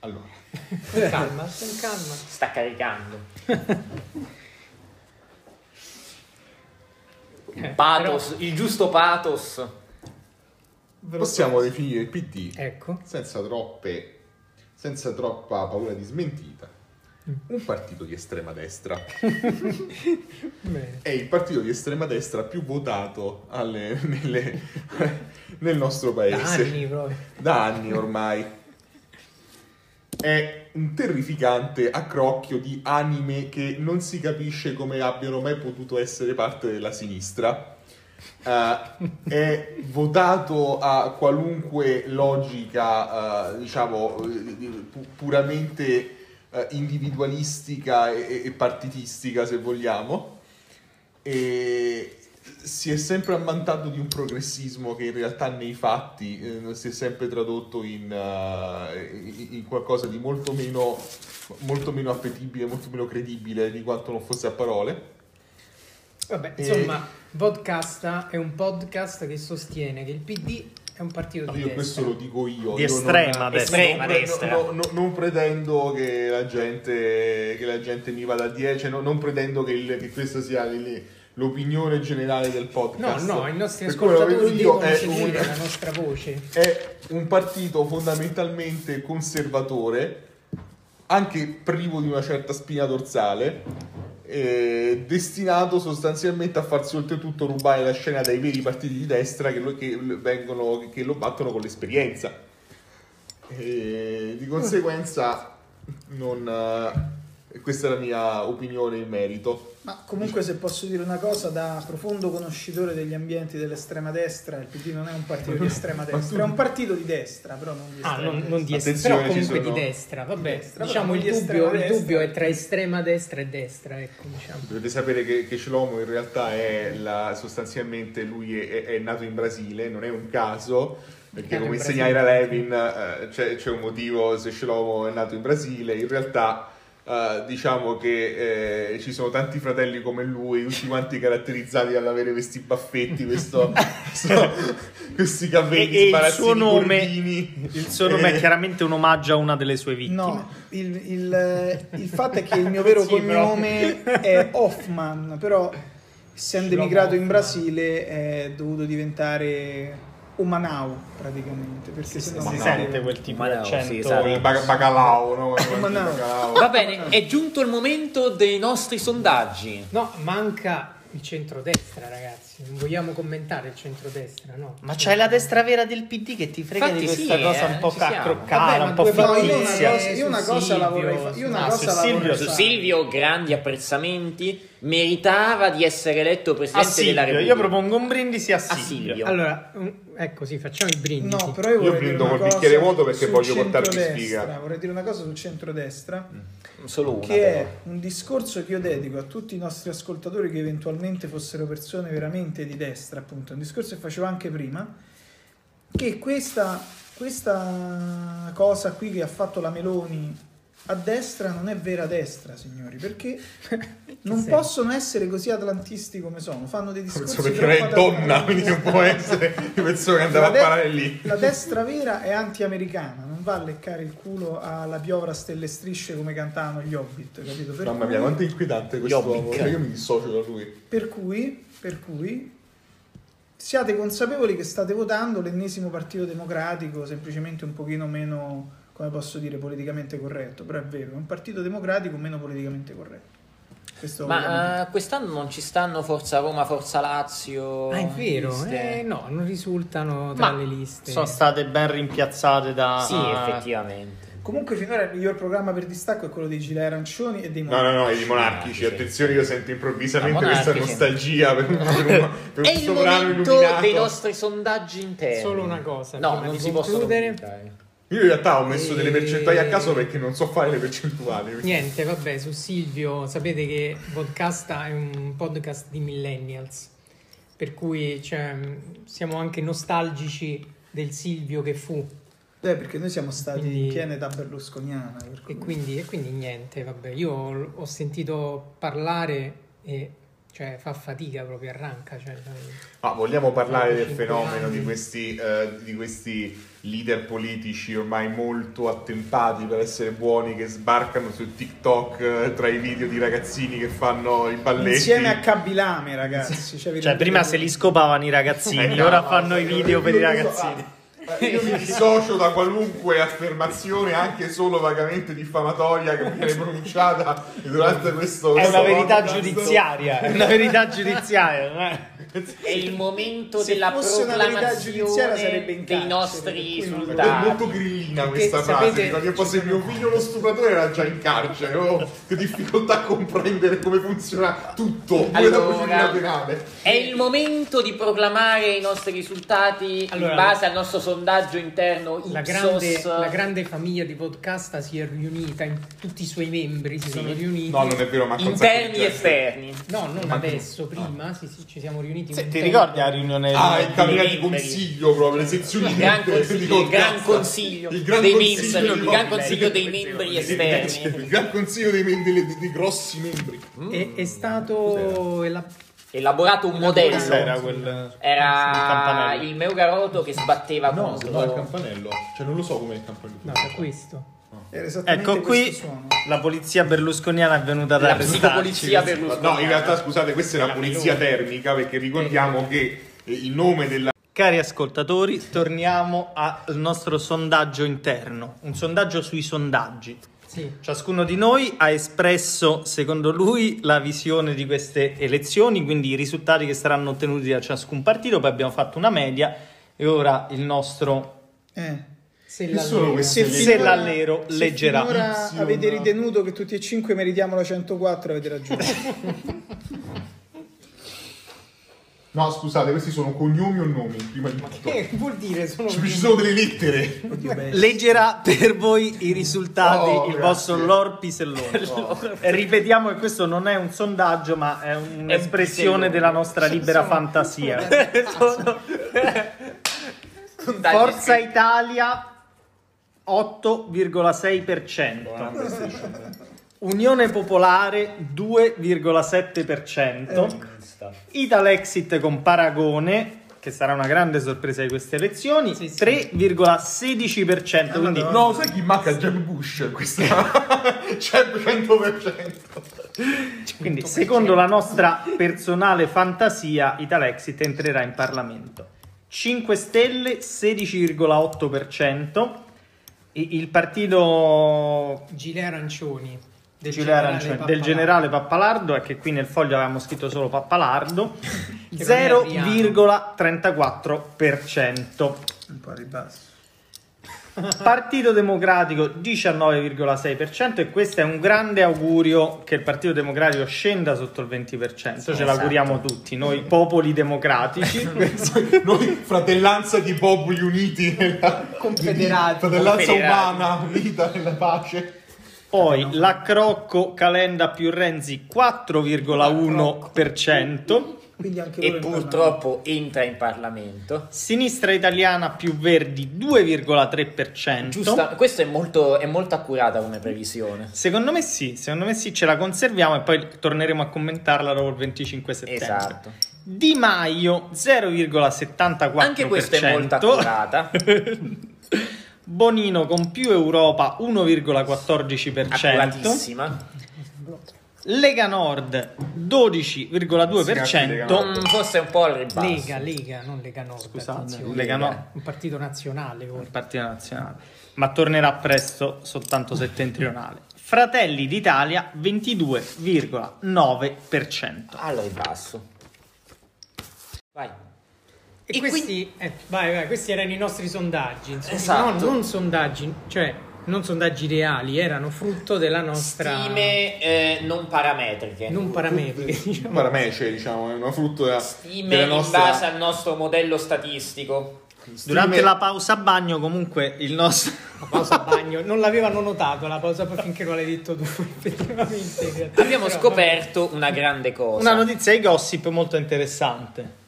allora. Con calma, con calma. Sta caricando. Eh, Pathos, il giusto pathos. Possiamo definire il PD Ecco. senza troppe senza troppa paura di smentita. Un partito di estrema destra. È il partito di estrema destra più votato alle- nelle- nel nostro Da paese. anni proprio. da anni ormai. È un terrificante accrocchio di anime che non si capisce come abbiano mai potuto essere parte della sinistra. Eh, è votato a qualunque logica, eh, diciamo, eh, pu- puramente eh, individualistica e, e partitistica, se vogliamo. E si è sempre ammantato di un progressismo che in realtà nei fatti eh, si è sempre tradotto in, uh, in, qualcosa di molto meno, molto meno appetibile, molto meno credibile di quanto non fosse a parole. Vabbè, insomma, Vodcasta è un podcast che sostiene che il PD è un partito No, di io destra. questo lo dico io. Di io estrema non, destra. Estrema non destra. no, no, non pretendo che la gente, che la gente mi vada a 10, no, non pretendo che, il- che questa sia l'opinione generale del No, podcast. no, i nostri Per ascoltatori devono è un- la nostra voce. è un partito fondamentalmente conservatore, anche privo di una certa spina dorsale, eh, destinato sostanzialmente a farsi oltretutto rubare la scena dai veri partiti di destra che lo, che vengono, che lo battono con l'esperienza. E di conseguenza, non, eh, questa è la mia opinione in merito. Ma comunque se posso dire una cosa, da profondo conoscitore degli ambienti dell'estrema destra, il PD non è un partito di estrema Ma tu- destra, è un partito di destra, però non di Ah, estrema non, non di destra. destra, Attenzione, però comunque sono- di destra. Vabbè, Di destra, diciamo il dubbio, estrema il dubbio destra. è tra estrema destra e destra, ecco, diciamo. Dovete sapere che, che Shlomo in realtà è la, sostanzialmente lui è, è nato in Brasile, non è un caso, perché come in insegna. Ira Levin eh, c'è, c'è un motivo se Shlomo è nato in Brasile, in realtà eh, diciamo che eh, ci sono tanti fratelli come lui, tutti quanti caratterizzati dall'avere questi baffetti, questo, questo- questi E, capelli e il sbarazzini suo nome, il suo nome Eh, è chiaramente un omaggio a una delle sue vittime. No, il, il- il fatto è che il mio vero Sì, però- cognome è Hoffman, però essendo emigrato in. Brasile è dovuto diventare Umanau praticamente, perché si, sennò si non sente quel tipo Ma di no, sì, accento. esatto. il bac- bacalao, no? No. Bacalao. Va bene, è giunto il momento dei nostri sondaggi. No, manca il centrodestra, ragazzi. Non vogliamo commentare il centrodestra, no? Ma c'hai la destra vera del PD che ti frega Infatti di questa sì, cosa eh, un po' accroccata, un po' No, io fittizia. cosa, io una cosa la Silvio, vorrei fare. Io una cosa su Silvio, su. Silvio, grandi apprezzamenti, meritava di essere eletto A presidente della Silvio, Repubblica. io propongo un brindisi a Silvio. Silvio. Allora, ecco, sì, facciamo i brindisi. No, però io dire brindo col bicchiere vuoto perché voglio portarvi sfiga. Vorrei dire una cosa sul centrodestra. Solo una. che però. è un discorso che io dedico a tutti i nostri ascoltatori che eventualmente fossero persone veramente di destra, appunto, un discorso che facevo anche prima, che questa, questa cosa qui che ha fatto la Meloni a destra non è vera destra, signori, perché non senso? possono essere così atlantisti come sono, fanno dei discorsi Penso perché lei è donna, quindi non può essere. Io penso che andava a parare lì. La destra vera è anti-americana, non va a leccare il culo alla piovra stelle e strisce come cantavano gli Hobbit, capito? Per Mamma mia, cui- quanto è inquietante quest'uomo. Jobbik. Cioè, Io mi dissocio da lui. Per cui, per cui siate consapevoli che state votando l'ennesimo partito democratico, semplicemente un pochino meno, come posso dire, politicamente corretto, però è vero, è un partito democratico meno politicamente corretto. Questo. Ma eh, quest'anno non ci stanno Forza Roma, Forza Lazio? Ah, è vero? Eh, no, non risultano tra Ma le liste. sono state ben rimpiazzate da... Sì, effettivamente. Comunque finora il miglior programma per distacco è quello dei gilet arancioni e dei No, no, no, i monarchici. Attenzione, io sento improvvisamente Ah, questa monarchici. nostalgia per un, per un, per È un il momento illuminato. dei nostri sondaggi interni. Solo una cosa, No, non si possono concludere. comunicare. Io in realtà ho messo E- delle percentuali a caso perché non so fare le percentuali. Niente, vabbè, su Silvio, sapete che Podcasta è un podcast di millennials, per cui cioè, siamo anche nostalgici del Silvio che fu Eh, perché noi siamo stati Quindi- in piena età berlusconiana. per e cui- quindi, e quindi niente, vabbè, io ho sentito parlare e cioè, fa fatica proprio, arranca. Cioè, Ma vogliamo parlare del fenomeno anni. di questi, eh, di questi leader politici ormai molto attempati per essere buoni che sbarcano su TikTok eh, tra i video di ragazzini che fanno i balletti? Insieme a Cabilame, ragazzi. Cioè, Cioè, prima se li scopavano i ragazzini, Eh, ora no, fanno i video per i ragazzini. Io mi dissocio da qualunque affermazione, anche solo vagamente diffamatoria, che viene pronunciata durante questo. È una verità podcast. giudiziaria, è una verità giudiziaria, è? Il momento Se della proclamazione dei carcere, nostri lo- È risultati. molto grillina Perché questa frase. sapete- Dico, Io fosse mio figlio lo stupratore era già in carcere. Ho che difficoltà a comprendere come funziona tutto. Allora. È il momento di proclamare i nostri risultati Allora- in base al nostro sondaggio sondaggio interno La grande, la grande famiglia di podcast si è riunita, in- tutti i suoi membri si sono riuniti. No, non è vero, ma di interni e esterni. No, non adesso, prima sì, sì, ci siamo riuniti. Se- ti tempo. ricordi la riunione Ah, di- il camera di consiglio proprio, le sezioni Il gran di- di consiglio, il gran consiglio Il gran dei consiglio di il gran dei membri esterni. Il gran consiglio dei, membri- dei- dei grossi membri. È, stato Elaborato un modello. Cos'era quel il Era campanello? il Meugaroto che sbatteva No, contro. no, il campanello. Cioè, non lo so com'è il campanello. no, da questo. Era esattamente Ecco qui suono. la polizia berlusconiana è venuta ad la arrestarci. No, in realtà, scusate, questa è la polizia termica perché ricordiamo che eh, il nome della Cari ascoltatori, torniamo al nostro sondaggio interno, un sondaggio sui sondaggi. Sì. Ciascuno di noi ha espresso, secondo lui, la visione di queste elezioni, quindi i risultati che saranno ottenuti da ciascun partito, poi abbiamo fatto una media e ora il nostro Eh. Se Che la sono Lega- queste Se se l'allero se leggerà. Y, avete ritenuto che tutti e cinque meritiamo la 104, avete ragione. No, scusate, questi sono cognomi o nomi, prima di tutto. Che vuol dire? Sono Ci ci sono delle lettere. Leggerà per voi i risultati Oh, il grazie. vostro Lord Pisellone. E ripetiamo che questo non è un sondaggio, ma è un'espressione Pisellone. della nostra libera Sono- fantasia. Sondaggi Forza. Italia 8,6%. Unione Popolare 2,7%. Italexit con Paragone, che sarà una grande sorpresa di queste elezioni, Sì, sì. 3,16%. Quindi No, sai chi manca? Jeb Bush. Questa Jeb 100%. Quindi, secondo la nostra personale fantasia, Italexit entrerà in Parlamento. 5 Stelle 16,8%. I- Il partito Gilet Arancioni. Del Giulio Arancioni- del generale Pappalardo è che qui nel foglio avevamo scritto solo Pappalardo Che non è Adriano. 0,34%. Un po' ribasso. Partito Democratico 19,6% e questo è un grande augurio che il Partito Democratico scenda sotto il 20%, ce esatto. l'auguriamo tutti, noi popoli democratici. Noi, fratellanza di popoli uniti, nella- Confederati. fratellanza Confederati. umana unita nella pace. Poi la Crocco Calenda più Renzi 4,1%, Quindi anche E purtroppo entra in Parlamento. Sinistra Italiana più Verdi 2,3%. Giusta, questo è molto, è molto accurata come previsione. Secondo me sì, secondo me sì, ce la conserviamo e poi torneremo a commentarla dopo il 25 settembre. Esatto. Di Maio 0,74%. Anche questa è molto accurata. Bonino con più Europa 1,14%. Accuratissima. Lega Nord 12,2%. Mm, forse un po' al ribasso. Lega, Lega, non Lega Nord. Scusate. Lega Nord. Un partito nazionale. il Partito Nazionale, ma tornerà presto soltanto settentrionale. Fratelli d'Italia 22,9%. Al ribasso. Vai. E, E questi, eh, vai, vai, questi erano i nostri sondaggi. insomma. Esatto. No, non sondaggi, cioè non sondaggi reali, erano frutto della nostra Stime eh, non parametriche. non parametriche. Diciamo. Paramece, diciamo, è una frutto della, Stime della in nostra... base al nostro modello statistico. Durante Stime- la pausa bagno comunque il nostro... La pausa bagno, non l'avevano notato la pausa finché non l'hai detto tu, effettivamente. Abbiamo Però, scoperto una grande cosa. Una notizia di gossip molto interessante.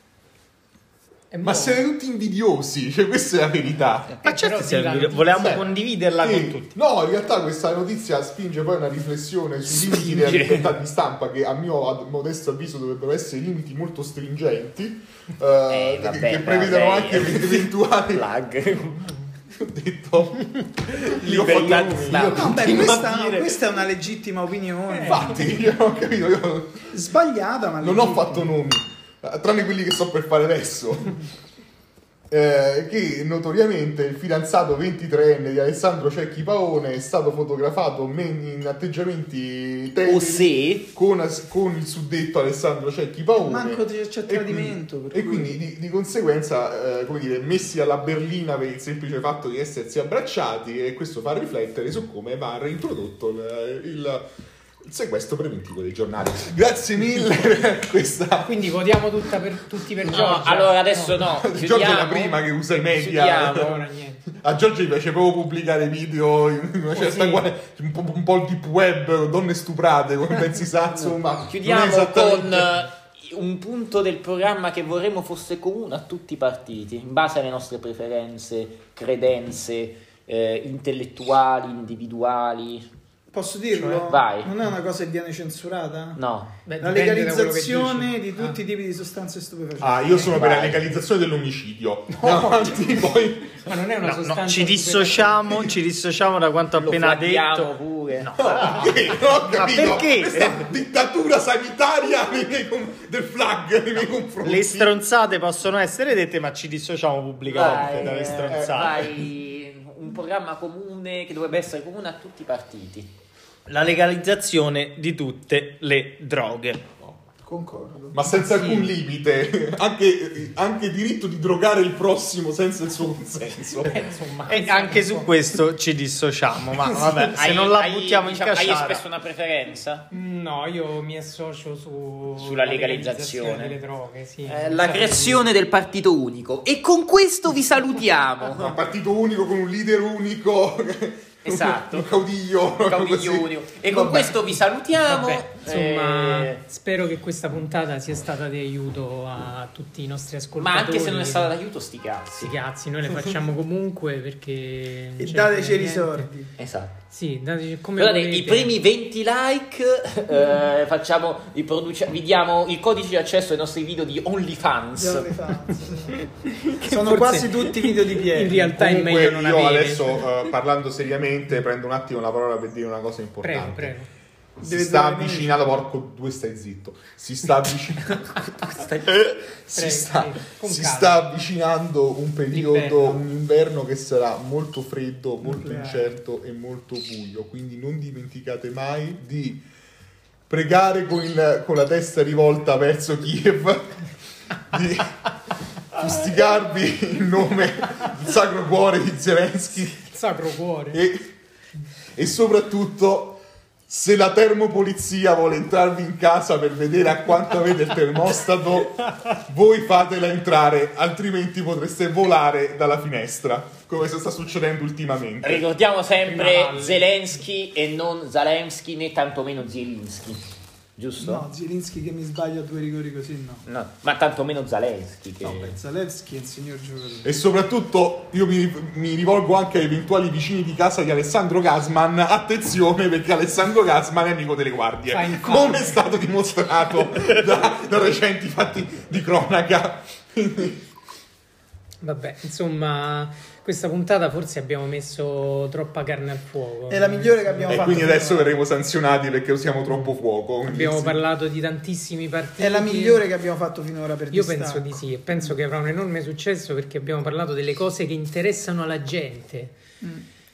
Ma siete tutti invidiosi, cioè questa è la verità. Ma però certo, sì, siamo- volevamo Beh, condividerla Sì. con tutti. No, in realtà questa notizia spinge poi una riflessione sui limiti della libertà di stampa che a mio ad- modesto avviso dovrebbero essere limiti molto stringenti eh, Eh, che- vabbè, che prevedono vabbè. anche eventuali Plug. ho detto io Libertà di stampa. a questa, questa è una legittima opinione. infatti io ho capito io Sbagliata, ma non ho fatto nomi eh, tranne quelli che sto per fare adesso. Eh, che notoriamente il fidanzato 23enne di Alessandro Cecchi Paone è stato fotografato in atteggiamenti teneri O se con, con il suddetto Alessandro Cecchi Paone. Manco c'è- c'è E tradimento, quindi, per e quindi di, di conseguenza eh, come dire messi alla berlina per il semplice fatto di essersi abbracciati e questo fa riflettere su come va reintrodotto il, il- il sequestro preventivo dei giornali. Grazie mille per questa... Quindi votiamo tutta per, tutti per No, Giorgia. allora adesso no. Giorgia è chiudiamo. la prima che usa i media. A Giorgia gli piace proprio pubblicare video in una certa sì. quale, un, po', un po' il deep web, donne stuprate, come pensi sa, insomma. non è Chiudiamo esattamente- con eh, un punto del programma che vorremmo fosse comune a tutti i partiti, in base alle nostre preferenze, credenze eh, intellettuali, individuali. Posso dirlo? Cioè, vai. Non è una cosa che viene censurata? No. Beh, La legalizzazione di tutti Ah. i tipi di sostanze stupefacenti. Ah, io sono per la Vai. legalizzazione dell'omicidio. Andiamo avanti, poi... Ma non è una No, sostanza no, ci dissociamo, ci dissociamo da quanto Lo appena detto. pure. Perché? Non ho capito. perché? Questa dittatura sanitaria del flag nei miei confronti. Le stronzate possono essere dette, ma ci dissociamo pubblicamente Vai, dalle eh, stronzate. vai, un programma comune che dovrebbe essere comune a tutti i partiti. La legalizzazione di tutte le droghe. Concordo. Ma senza alcun limite, anche, anche diritto di drogare il prossimo senza il suo consenso. Eh, insomma, E anche su questo ci dissociamo, ma vabbè, se Hai- non la hai, buttiamo in diciamo, Hai casciara. espresso una preferenza? No, io mi associo su Sulla la legalizzazione. delle droghe, sì. Eh, la creazione del partito unico. E con questo vi salutiamo. Un partito unico con un leader unico. Esatto. Un caudiglio. E con questo vi salutiamo. Vabbè, insomma, Eh, spero che questa puntata sia stata di aiuto a tutti i nostri ascoltatori. ma anche se non è stata d'aiuto, sti cazzi. Sti cazzi, noi le facciamo comunque perché... E dateci i risordi. Esatto. Sì, dateci come Guardate, i primi 20 like eh, facciamo, vi, produce- vi diamo il codice di accesso ai nostri video di OnlyFans. Già le fans. Sono quasi tutti video di In Pieri. realtà è Comunque meglio non io avere. adesso, eh, parlando seriamente, prendo un attimo la parola per dire una cosa importante. Prego, prego. Si sta avvicinando, porco due stai zitto. Si sta avvicinando. si Prego, sta, si sta avvicinando un periodo, L'inverno. un inverno che sarà molto freddo, molto Nucleare. incerto e molto buio. Quindi non dimenticate mai di pregare con, il- con la testa rivolta verso Kiev, di fustigarvi in nome del Sacro Cuore di Zelensky Il sacro cuore. e, e soprattutto se la termopolizia vuole entrarvi in casa per vedere a quanto avete il termostato voi fatela entrare altrimenti potreste volare dalla finestra come sta succedendo ultimamente Ricordiamo sempre. Zelensky e non Zelensky né tantomeno Zielinski. Giusto? No, Zielinski che mi sbaglia a due rigori così no. No, ma tantomeno Zelensky. Che... No, beh, Zalewski è un signor giocatore. e soprattutto io mi, mi rivolgo anche ai eventuali vicini di casa di Alessandro Gasman attenzione perché Alessandro Gasman è amico delle guardie come è stato dimostrato da, da recenti fatti di cronaca Quindi- Vabbè, insomma, questa puntata forse abbiamo messo troppa carne al fuoco. È la migliore che abbiamo E fatto. quindi adesso finora. verremo sanzionati perché usiamo troppo fuoco. Abbiamo sì. parlato di tantissimi partiti. È la migliore che abbiamo fatto finora per Io distacco. penso di sì, e penso che avrà un enorme successo perché abbiamo parlato delle cose che interessano alla gente.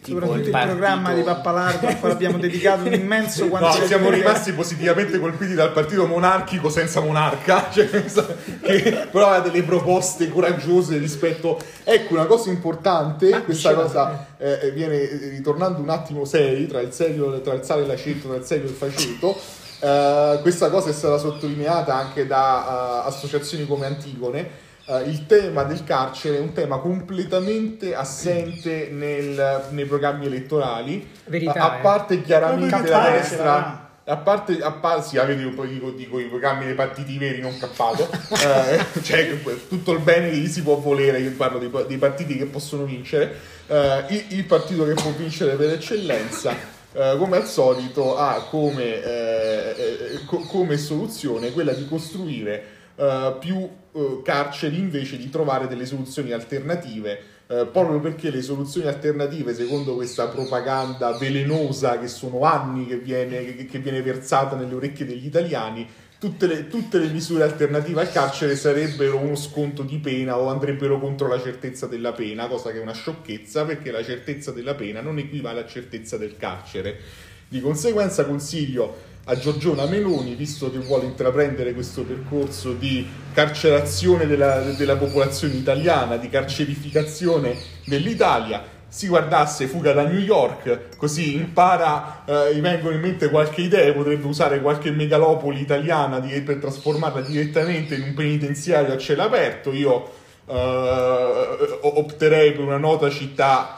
Tipo Soprattutto il, partito- programma di Pappalardo al quale abbiamo dedicato un immenso No, quantità siamo di rimasti positivamente colpiti dal partito monarchico senza monarca, cioè, che però ha delle proposte coraggiose rispetto... Ecco, una cosa importante, Ma questa cosa eh, viene eh, ritornando un attimo seri, tra il, serio, tra il sale e l'aceto, tra il serio e il faceto, eh, questa cosa è stata sottolineata anche da eh, associazioni come Antigone, eh, il tema del carcere è un tema completamente assente nel- nei programmi elettorali, Verità, a, a eh. parte chiaramente Come la destra. A parte, a parte sì, avete un po' dico, dico i programmi dei partiti veri, non cappato, eh, cioè tutto il bene che gli si può volere, io parlo dei, dei partiti che possono vincere, eh, il, il partito che può vincere per eccellenza, eh, come al solito, ha come, eh, eh, co- come soluzione quella di costruire eh, più eh, carceri invece di trovare delle soluzioni alternative, eh, proprio perché le soluzioni alternative, secondo questa propaganda velenosa che sono anni che viene, che, che viene versata nelle orecchie degli italiani, tutte le, tutte le misure alternative al carcere sarebbero uno sconto di pena o andrebbero contro la certezza della pena, cosa che è una sciocchezza perché la certezza della pena non equivale a certezza del carcere. Di conseguenza consiglio a Giorgiona Meloni, visto che vuole intraprendere questo percorso di carcerazione della, della popolazione italiana, di carcerificazione dell'Italia, si guardasse Fuga da New York, così impara, eh, gli vengono in mente qualche idea, potrebbe usare qualche megalopoli italiana di- per trasformarla direttamente in un penitenziario a cielo aperto. Io eh, opterei per una nota città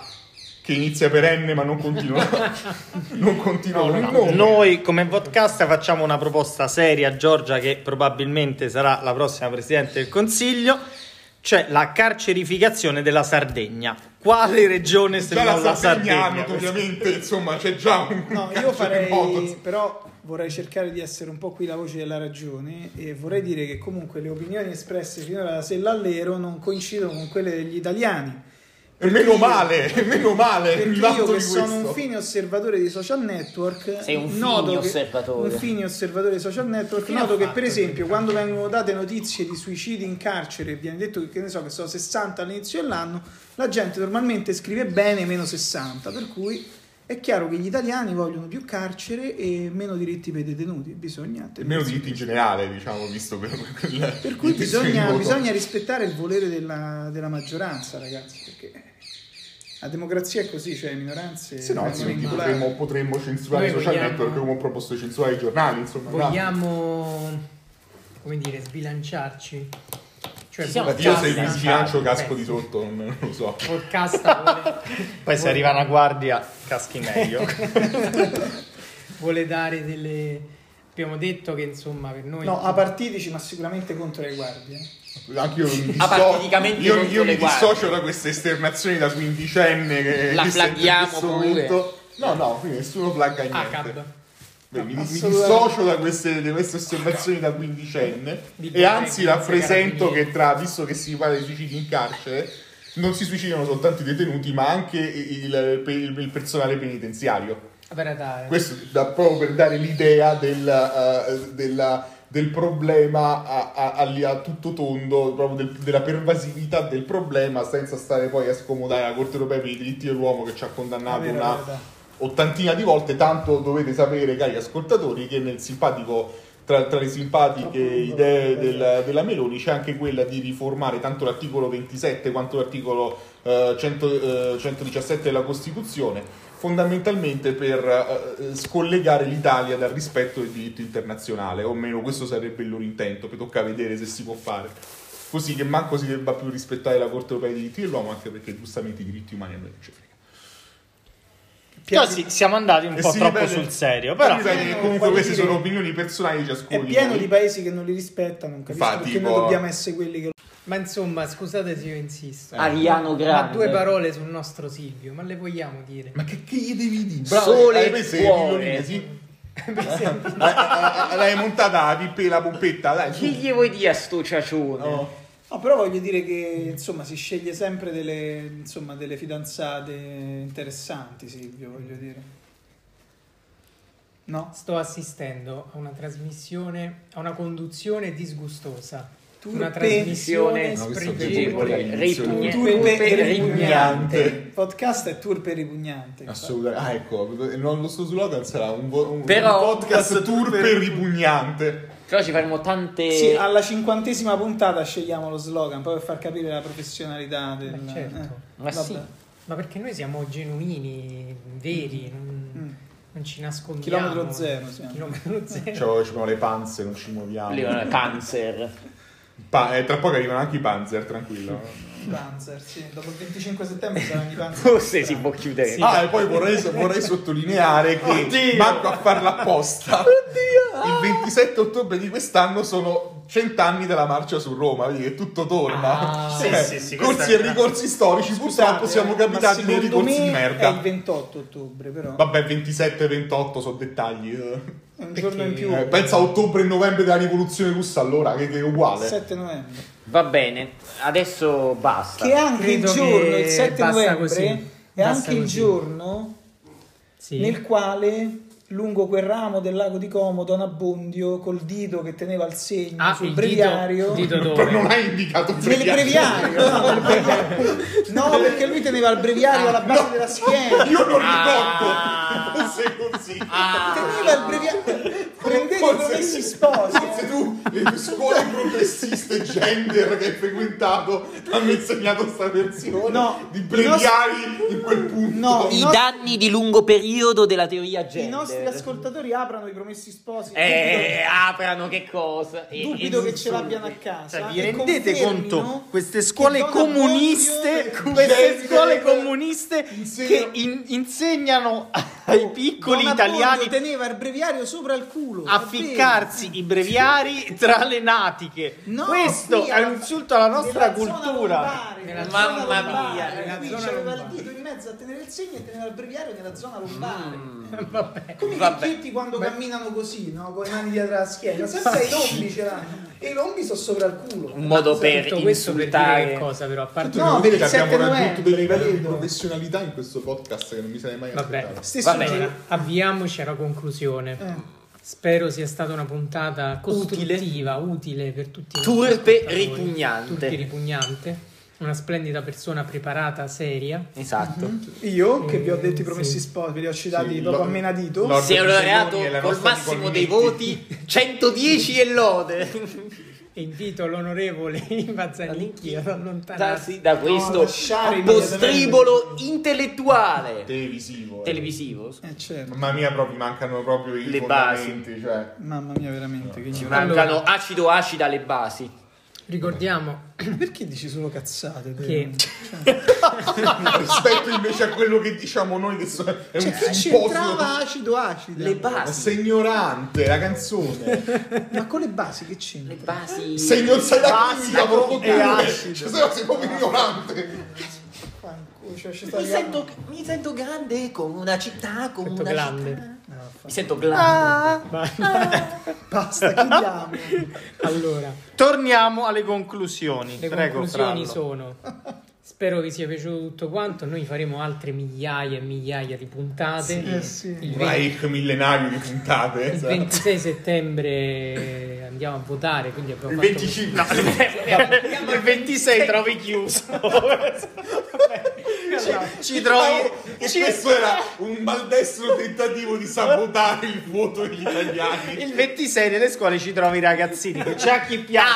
che inizia per N ma non continua, non continua con il nome. Noi come podcast facciamo una proposta seria a Giorgia che probabilmente sarà la prossima Presidente del Consiglio, cioè la carcerificazione della Sardegna. Quale regione se non la la Sardegna, Sardegna? ovviamente, insomma, c'è già un No, io farei, però vorrei cercare di essere un po' qui la voce della ragione e vorrei dire che comunque le opinioni espresse finora da Sellallero non coincidono con quelle degli italiani. E meno male, e meno male, mi Perché io che di sono un fine osservatore di social network Sei un noto fine che- osservatore. un fine osservatore di social network Fine noto che per esempio quando vengono date notizie di suicidi in carcere viene detto che, che ne so che sono 60 all'inizio dell'anno la gente normalmente scrive bene meno 60 per cui è chiaro che gli italiani vogliono più carcere e meno diritti per i detenuti bisogna E meno diritti in generale, diciamo, visto per, quel- per cui bisogna, bisogna rispettare il volere della, della maggioranza ragazzi. perché la democrazia è così cioè le minoranze Se no, ingolate. potremmo, potremmo censurare i social vogliamo- network come ho proposto di censurare i giornali, insomma. Vogliamo, come dire, sbilanciarci? Cioè, Ci siamo Io se il podcast- sbilancio casco Beh, di sotto, non, lo so. Podcast vuole, Poi se arriva una guardia caschi meglio. vuole dare delle... Abbiamo detto che insomma per noi... no apartitici ma sicuramente contro le guardie Anche io mi, disso- Apaticamente io, contro io le mi guardie. dissocio da queste esternazioni da quindicenne che La flaghiamo pure. No, no, qui nessuno flagga niente. ACAB. Beh, mi, mi dissocio da queste, da queste osservazioni da quindicenne Di e anzi rappresento che tra, visto che si parla di suicidi in carcere, non si suicidano soltanto i detenuti ma anche il, il- il personale penitenziario. Questo da- proprio per dare l'idea eh, della- del problema a, a- a- a tutto tondo, proprio del- della pervasività del problema, senza stare poi a scomodare la Corte Europea per i diritti dell'uomo che ci ha condannato Vero, una ottantina di volte. Tanto dovete sapere, cari ascoltatori, che nel simpatico. Tra, tra le simpatiche idee del- della Meloni c'è anche quella di riformare tanto l'articolo 27 quanto l'articolo eh, 100, eh, 117 della Costituzione, fondamentalmente per eh, scollegare l'Italia dal rispetto del diritto internazionale, o almeno questo sarebbe il loro intento, poi tocca vedere se si può fare. Così che manco si debba più rispettare la Corte Europea dei diritti dell'uomo, anche perché giustamente i diritti umani a noi non ci frega. Però sì, siamo andati un E po' troppo ripete- sul serio. Però ripete che comunque queste dire- sono opinioni personali di ciascuno è pieno noi. di paesi che non li rispettano non capisco Infatti, perché tipo- noi dobbiamo essere quelli che Ma insomma, scusate se io insisto. Ariano Ma Grande. due parole sul nostro Silvio, ma le vogliamo dire? Ma che, che gli devi dire? Sole hai e cuore. sì? Ah, ah, L'hai montata la pippe la pompetta, dai. Chi gli vuoi dire a sto ciacione? No. No, però voglio dire che insomma si sceglie sempre delle, insomma, delle fidanzate interessanti, Silvio, voglio dire. No? Sto assistendo a una trasmissione, a una conduzione disgustosa. Una Turpe- trasmissione No, questo spregevole. Turpe turpe ripugnante. ripugnante. Il podcast è turpe e ripugnante. Assolutamente. Ah, ecco, non lo suo slogan sarà un, un- Però- un podcast turpe ripugnante. Però ci faremo tante... Sì, alla cinquantesima puntata scegliamo lo slogan, poi per far capire la professionalità del... Ma certo. eh, Ma vabbè. sì. Ma perché noi siamo genuini, veri, non, Mm. non ci nascondiamo. Chilometro zero siamo. Chilometro zero. C'ho- ci sono le panze, non ci muoviamo. Lì, eh, Panzer. Pa- eh, tra poco arrivano anche i panzer, tranquillo. Panzer, sì. Dopo il 25 settembre saranno i Panzer. Forse si può chiudere. Sì. Ah, e poi vorrei, vorrei sottolineare che Oddio! manco a farla apposta. Il 27 ottobre di quest'anno sono cent'anni della marcia su Roma, vedi che tutto torna. Ah, Eh, sì, sì, sì, corsi e ricorsi storici, purtroppo siamo capitati nei ricorsi me di È il merda. 28 ottobre, però. Vabbè, 27 e 28 sono dettagli. Un giorno in più. Eh, pensa a ottobre e novembre della rivoluzione russa allora, che, che è uguale. 7 novembre. Va bene, adesso basta. Che anche Credo il giorno, il 7 basta novembre, così. è Basta anche il così. giorno Sì. nel quale lungo quel ramo del lago di Como Don Abbondio col dito che teneva il segno Ah, sul il breviario dito, dito Però dove? non hai indicato il breviario. no, breviario. No, perché lui teneva il breviario alla base della schiena Io non Ah. ricordo un così. Teneva il breviario. Prendete i Forse- promessi sposi. Forse tu, le tue scuole progressiste gender che hai frequentato, ti hanno insegnato sta versione No, di i breviari in quel punto. No, I no. danni di lungo periodo della teoria I gender. nostri ascoltatori aprono i promessi sposi. Eh, aprano che cosa? E- Dubito, e che ce l'abbiano a casa. Cioè, vi e rendete conto? Queste scuole comuniste, queste scuole comuniste che in- insegnano ai piccoli Abbondio italiani teneva il breviario sopra il culo. a ficcarsi i breviari tra le natiche. No, Questo è un insulto alla nostra Nella zona cultura. lombare, Nella mamma zona lombare. mia, nella Qui c'aveva il dito in mezzo a tenere il segno e teneva il breviario nella zona lombare. Vabbè. Come i vecchietti quando camminano così, no? Con le mani dietro la schiena. Sempre i lombi ce l'hanno. E i lombi sono sopra il culo. Un modo per Tutto questo per dire insultare. che cosa però, a parte No, per vedi che abbiamo 7 raggiunto dei livelli di professionalità in questo podcast che non mi sarei mai Vabbè. Vabbè. giro. Allora, avviamoci alla conclusione. Eh. Spero sia stata una puntata costruttiva, utile, per tutti Turpe, ripugnante. Turpe ripugnante. Una splendida persona preparata, seria. Esatto. Io, che vi ho detto i Eh, promessi sì. sposi, ve li ho citati Sì, proprio lo- a menadito. lo- Si è laureato col massimo dei voti 110 e lode. E invito l'onorevole Mazzanicchi ad Da, allontanarsi. sì, da questo postribolo intellettuale Televisivo. eh. televisivo. Eh, certo. Mamma mia, proprio mancano proprio i Le fondamenti, cioè. Mamma mia, veramente. Che ignoranza. Mancano Allora. acido acida alle basi. Ricordiamo Perché dici solo cazzate? te? che Rispetto invece a quello che diciamo noi che so- è un Cioè, che simposio. c'entrava acido acido? Le basi. sei ignorante, la canzone. Ma con le basi che c'entra? Le basi. Se non sai la proprio e tu, acido. cioè, se no sei proprio ignorante. Cioè, Mi sento, mi sento grande come una città, come Sento una grande. città. Mi sento grande. Basta, chiudiamo. allora, Torniamo alle conclusioni. le Prego, conclusioni Frallo. sono Spero vi sia piaciuto tutto quanto. Noi faremo altre migliaia e migliaia di puntate. Eh, sì. Il, Un 20 Reich millenario di puntate. il esatto. 26 settembre andiamo a votare. Quindi abbiamo Il fatto 25. Il 26 trovi chiuso. ci, ci trovi. E questo era un maldestro tentativo di sabotare il voto degli italiani. Il 26 nelle scuole ci trovi i ragazzini che c'è chi piace.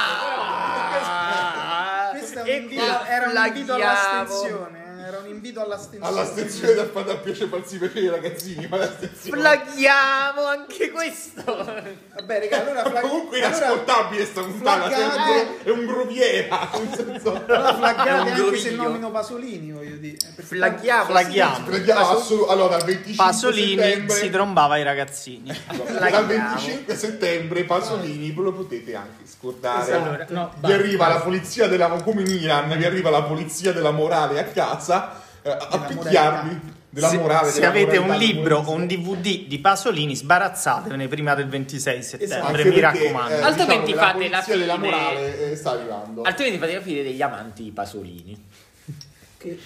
Questo è un invito- era un invito all'astensione. Era un invito all'astensione. All'astensione da fare da piace farsi piacere ai ragazzini, ma l'astensione. Flaghiamo anche questo. Vabbè, raga, allora flag- Comunque allora- inascoltabile sta puntata. un flaggate- È un groviera. nel senso- Allora È flaggate anche se groviglio. nomino Pasolini, voglio dire. Flaghiamo. Flaghiamo. Prendiamo assolu- allora, dal 25 Pasolini settembre, si trombava i ragazzini. dal 25 settembre Pasolini ve lo potete anche scordare. Allora, no, vi arriva la polizia della come in Iran, vi arriva la polizia della morale a casa eh, a Della se, morale. se della avete un libro o un DVD di Pasolini, sbarazzatevene prima del 26 settembre, Esatto. Mi perché, raccomando. eh, Altrimenti diciamo fate la polizia della fine- morale eh, sta arrivando. Altrimenti fate la fine degli amanti di Pasolini. Che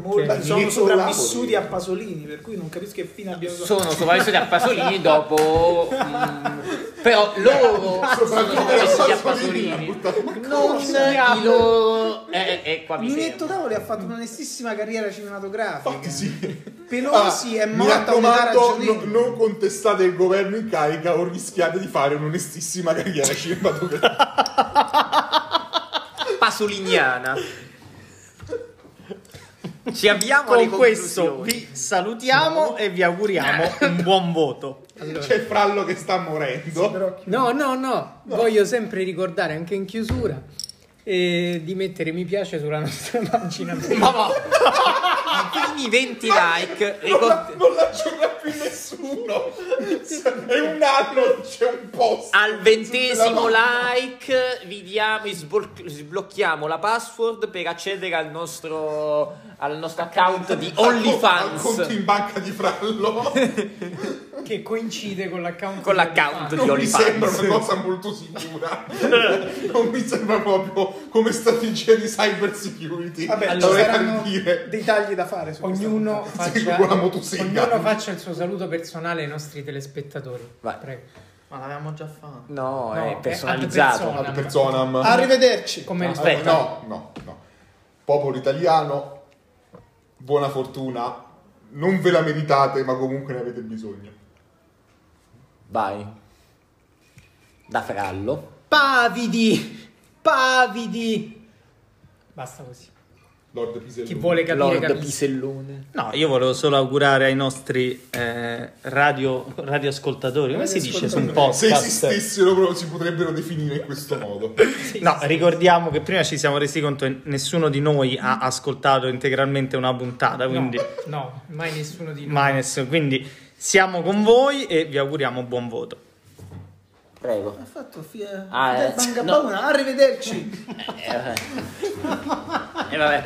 molti sono sopravvissuti a Pasolini, per cui non capisco che fine abbiamo Sono sopravvissuti a Pasolini dopo. mm, però loro sono sopravvissuti a Pasolini. Non i loro. Eh, eh, qua mi Ninetto fermo. Tavoli ha fatto un'onestissima carriera cinematografica. Infatti sì. Pelosi Ah, è mi morta raccomando, no- non contestate il governo in carica o rischiate di fare un'onestissima carriera cinematografica. Pasoliniana. Ci avviamo alle Con questo vi salutiamo e vi auguriamo un buon voto. C'è Frallo che sta morendo. Però No, no, no, voglio sempre ricordare anche in chiusura eh, di mettere mi piace sulla nostra pagina. Ma va. Primi 20 like. Ricor- non la gioca più nessuno. È un anno, c'è un post. Al ventesimo like vi diamo, sbol- sblocchiamo la password per accedere al nostro, al nostro account di Al conto OnlyFans. in banca di Frallo. che coincide con l'account Con l'account di Non mi sembra OnlyFans. una cosa molto sicura. Non mi sembra proprio come strategia di cyber security. Vabbè, ci Dovrei saranno dire. dei tagli da fare Ognuno faccia, ognuno faccia il suo saluto personale ai nostri telespettatori. Vai. Prego. Ma l'avevamo già fatto. No, No, è personalizzato. ad personam. Arrivederci. Come No. No, no, no. Popolo italiano, buona fortuna. Non ve la meritate, ma comunque ne avete bisogno. Vai. Da Frallo. Pavidi! Pavidi! Basta così. Lord Pisellone. Chi vuole capire Lord capisce. Pisellone. No, io volevo solo augurare ai nostri eh, radio, radioascoltatori, come si dice su un Se podcast? esistessero proprio si potrebbero definire in questo modo. No, ricordiamo che prima ci siamo resi conto che nessuno di noi ha ascoltato integralmente una puntata, quindi No, no, mai nessuno di noi. mai nessuno. Quindi siamo con voi e vi auguriamo buon voto. Prego. Ha fatto fi- Ah, eh, Bangabauna, arrivederci. E vabbè.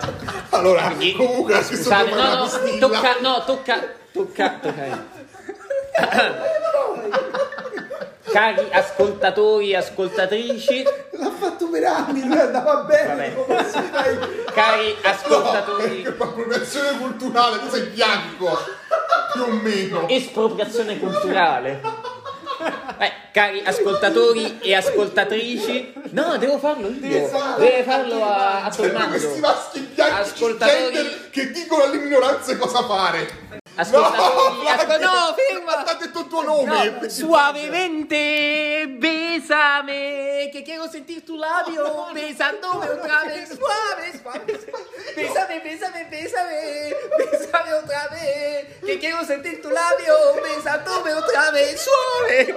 Allora, comunque Scusate, no, no, tocca, no, tocca, tocca, tocca. Cari ascoltatori e ascoltatrici, L'ha fatto per anni, lui andava bene. Cari No, ascoltatori, è appropriazione culturale, tu sei bianco, più o meno. espropriazione culturale. Eh, cari ascoltatori e ascoltatrici, no, devo farlo io. Deve farlo a, a Cioè, Tommaso. questi maschi bianchi Ascoltatori- che dicono alle minoranze cosa fare. Ascoltatori, ma ascol- no, ferma. nome. No, suavemente, bésame, que quiero sentir tu labio, besándome otra vez, suave, suave, suave. Bésame, bésame, bésame, bésame otra vez, que quiero sentir tu labio, besándome otra vez, suave.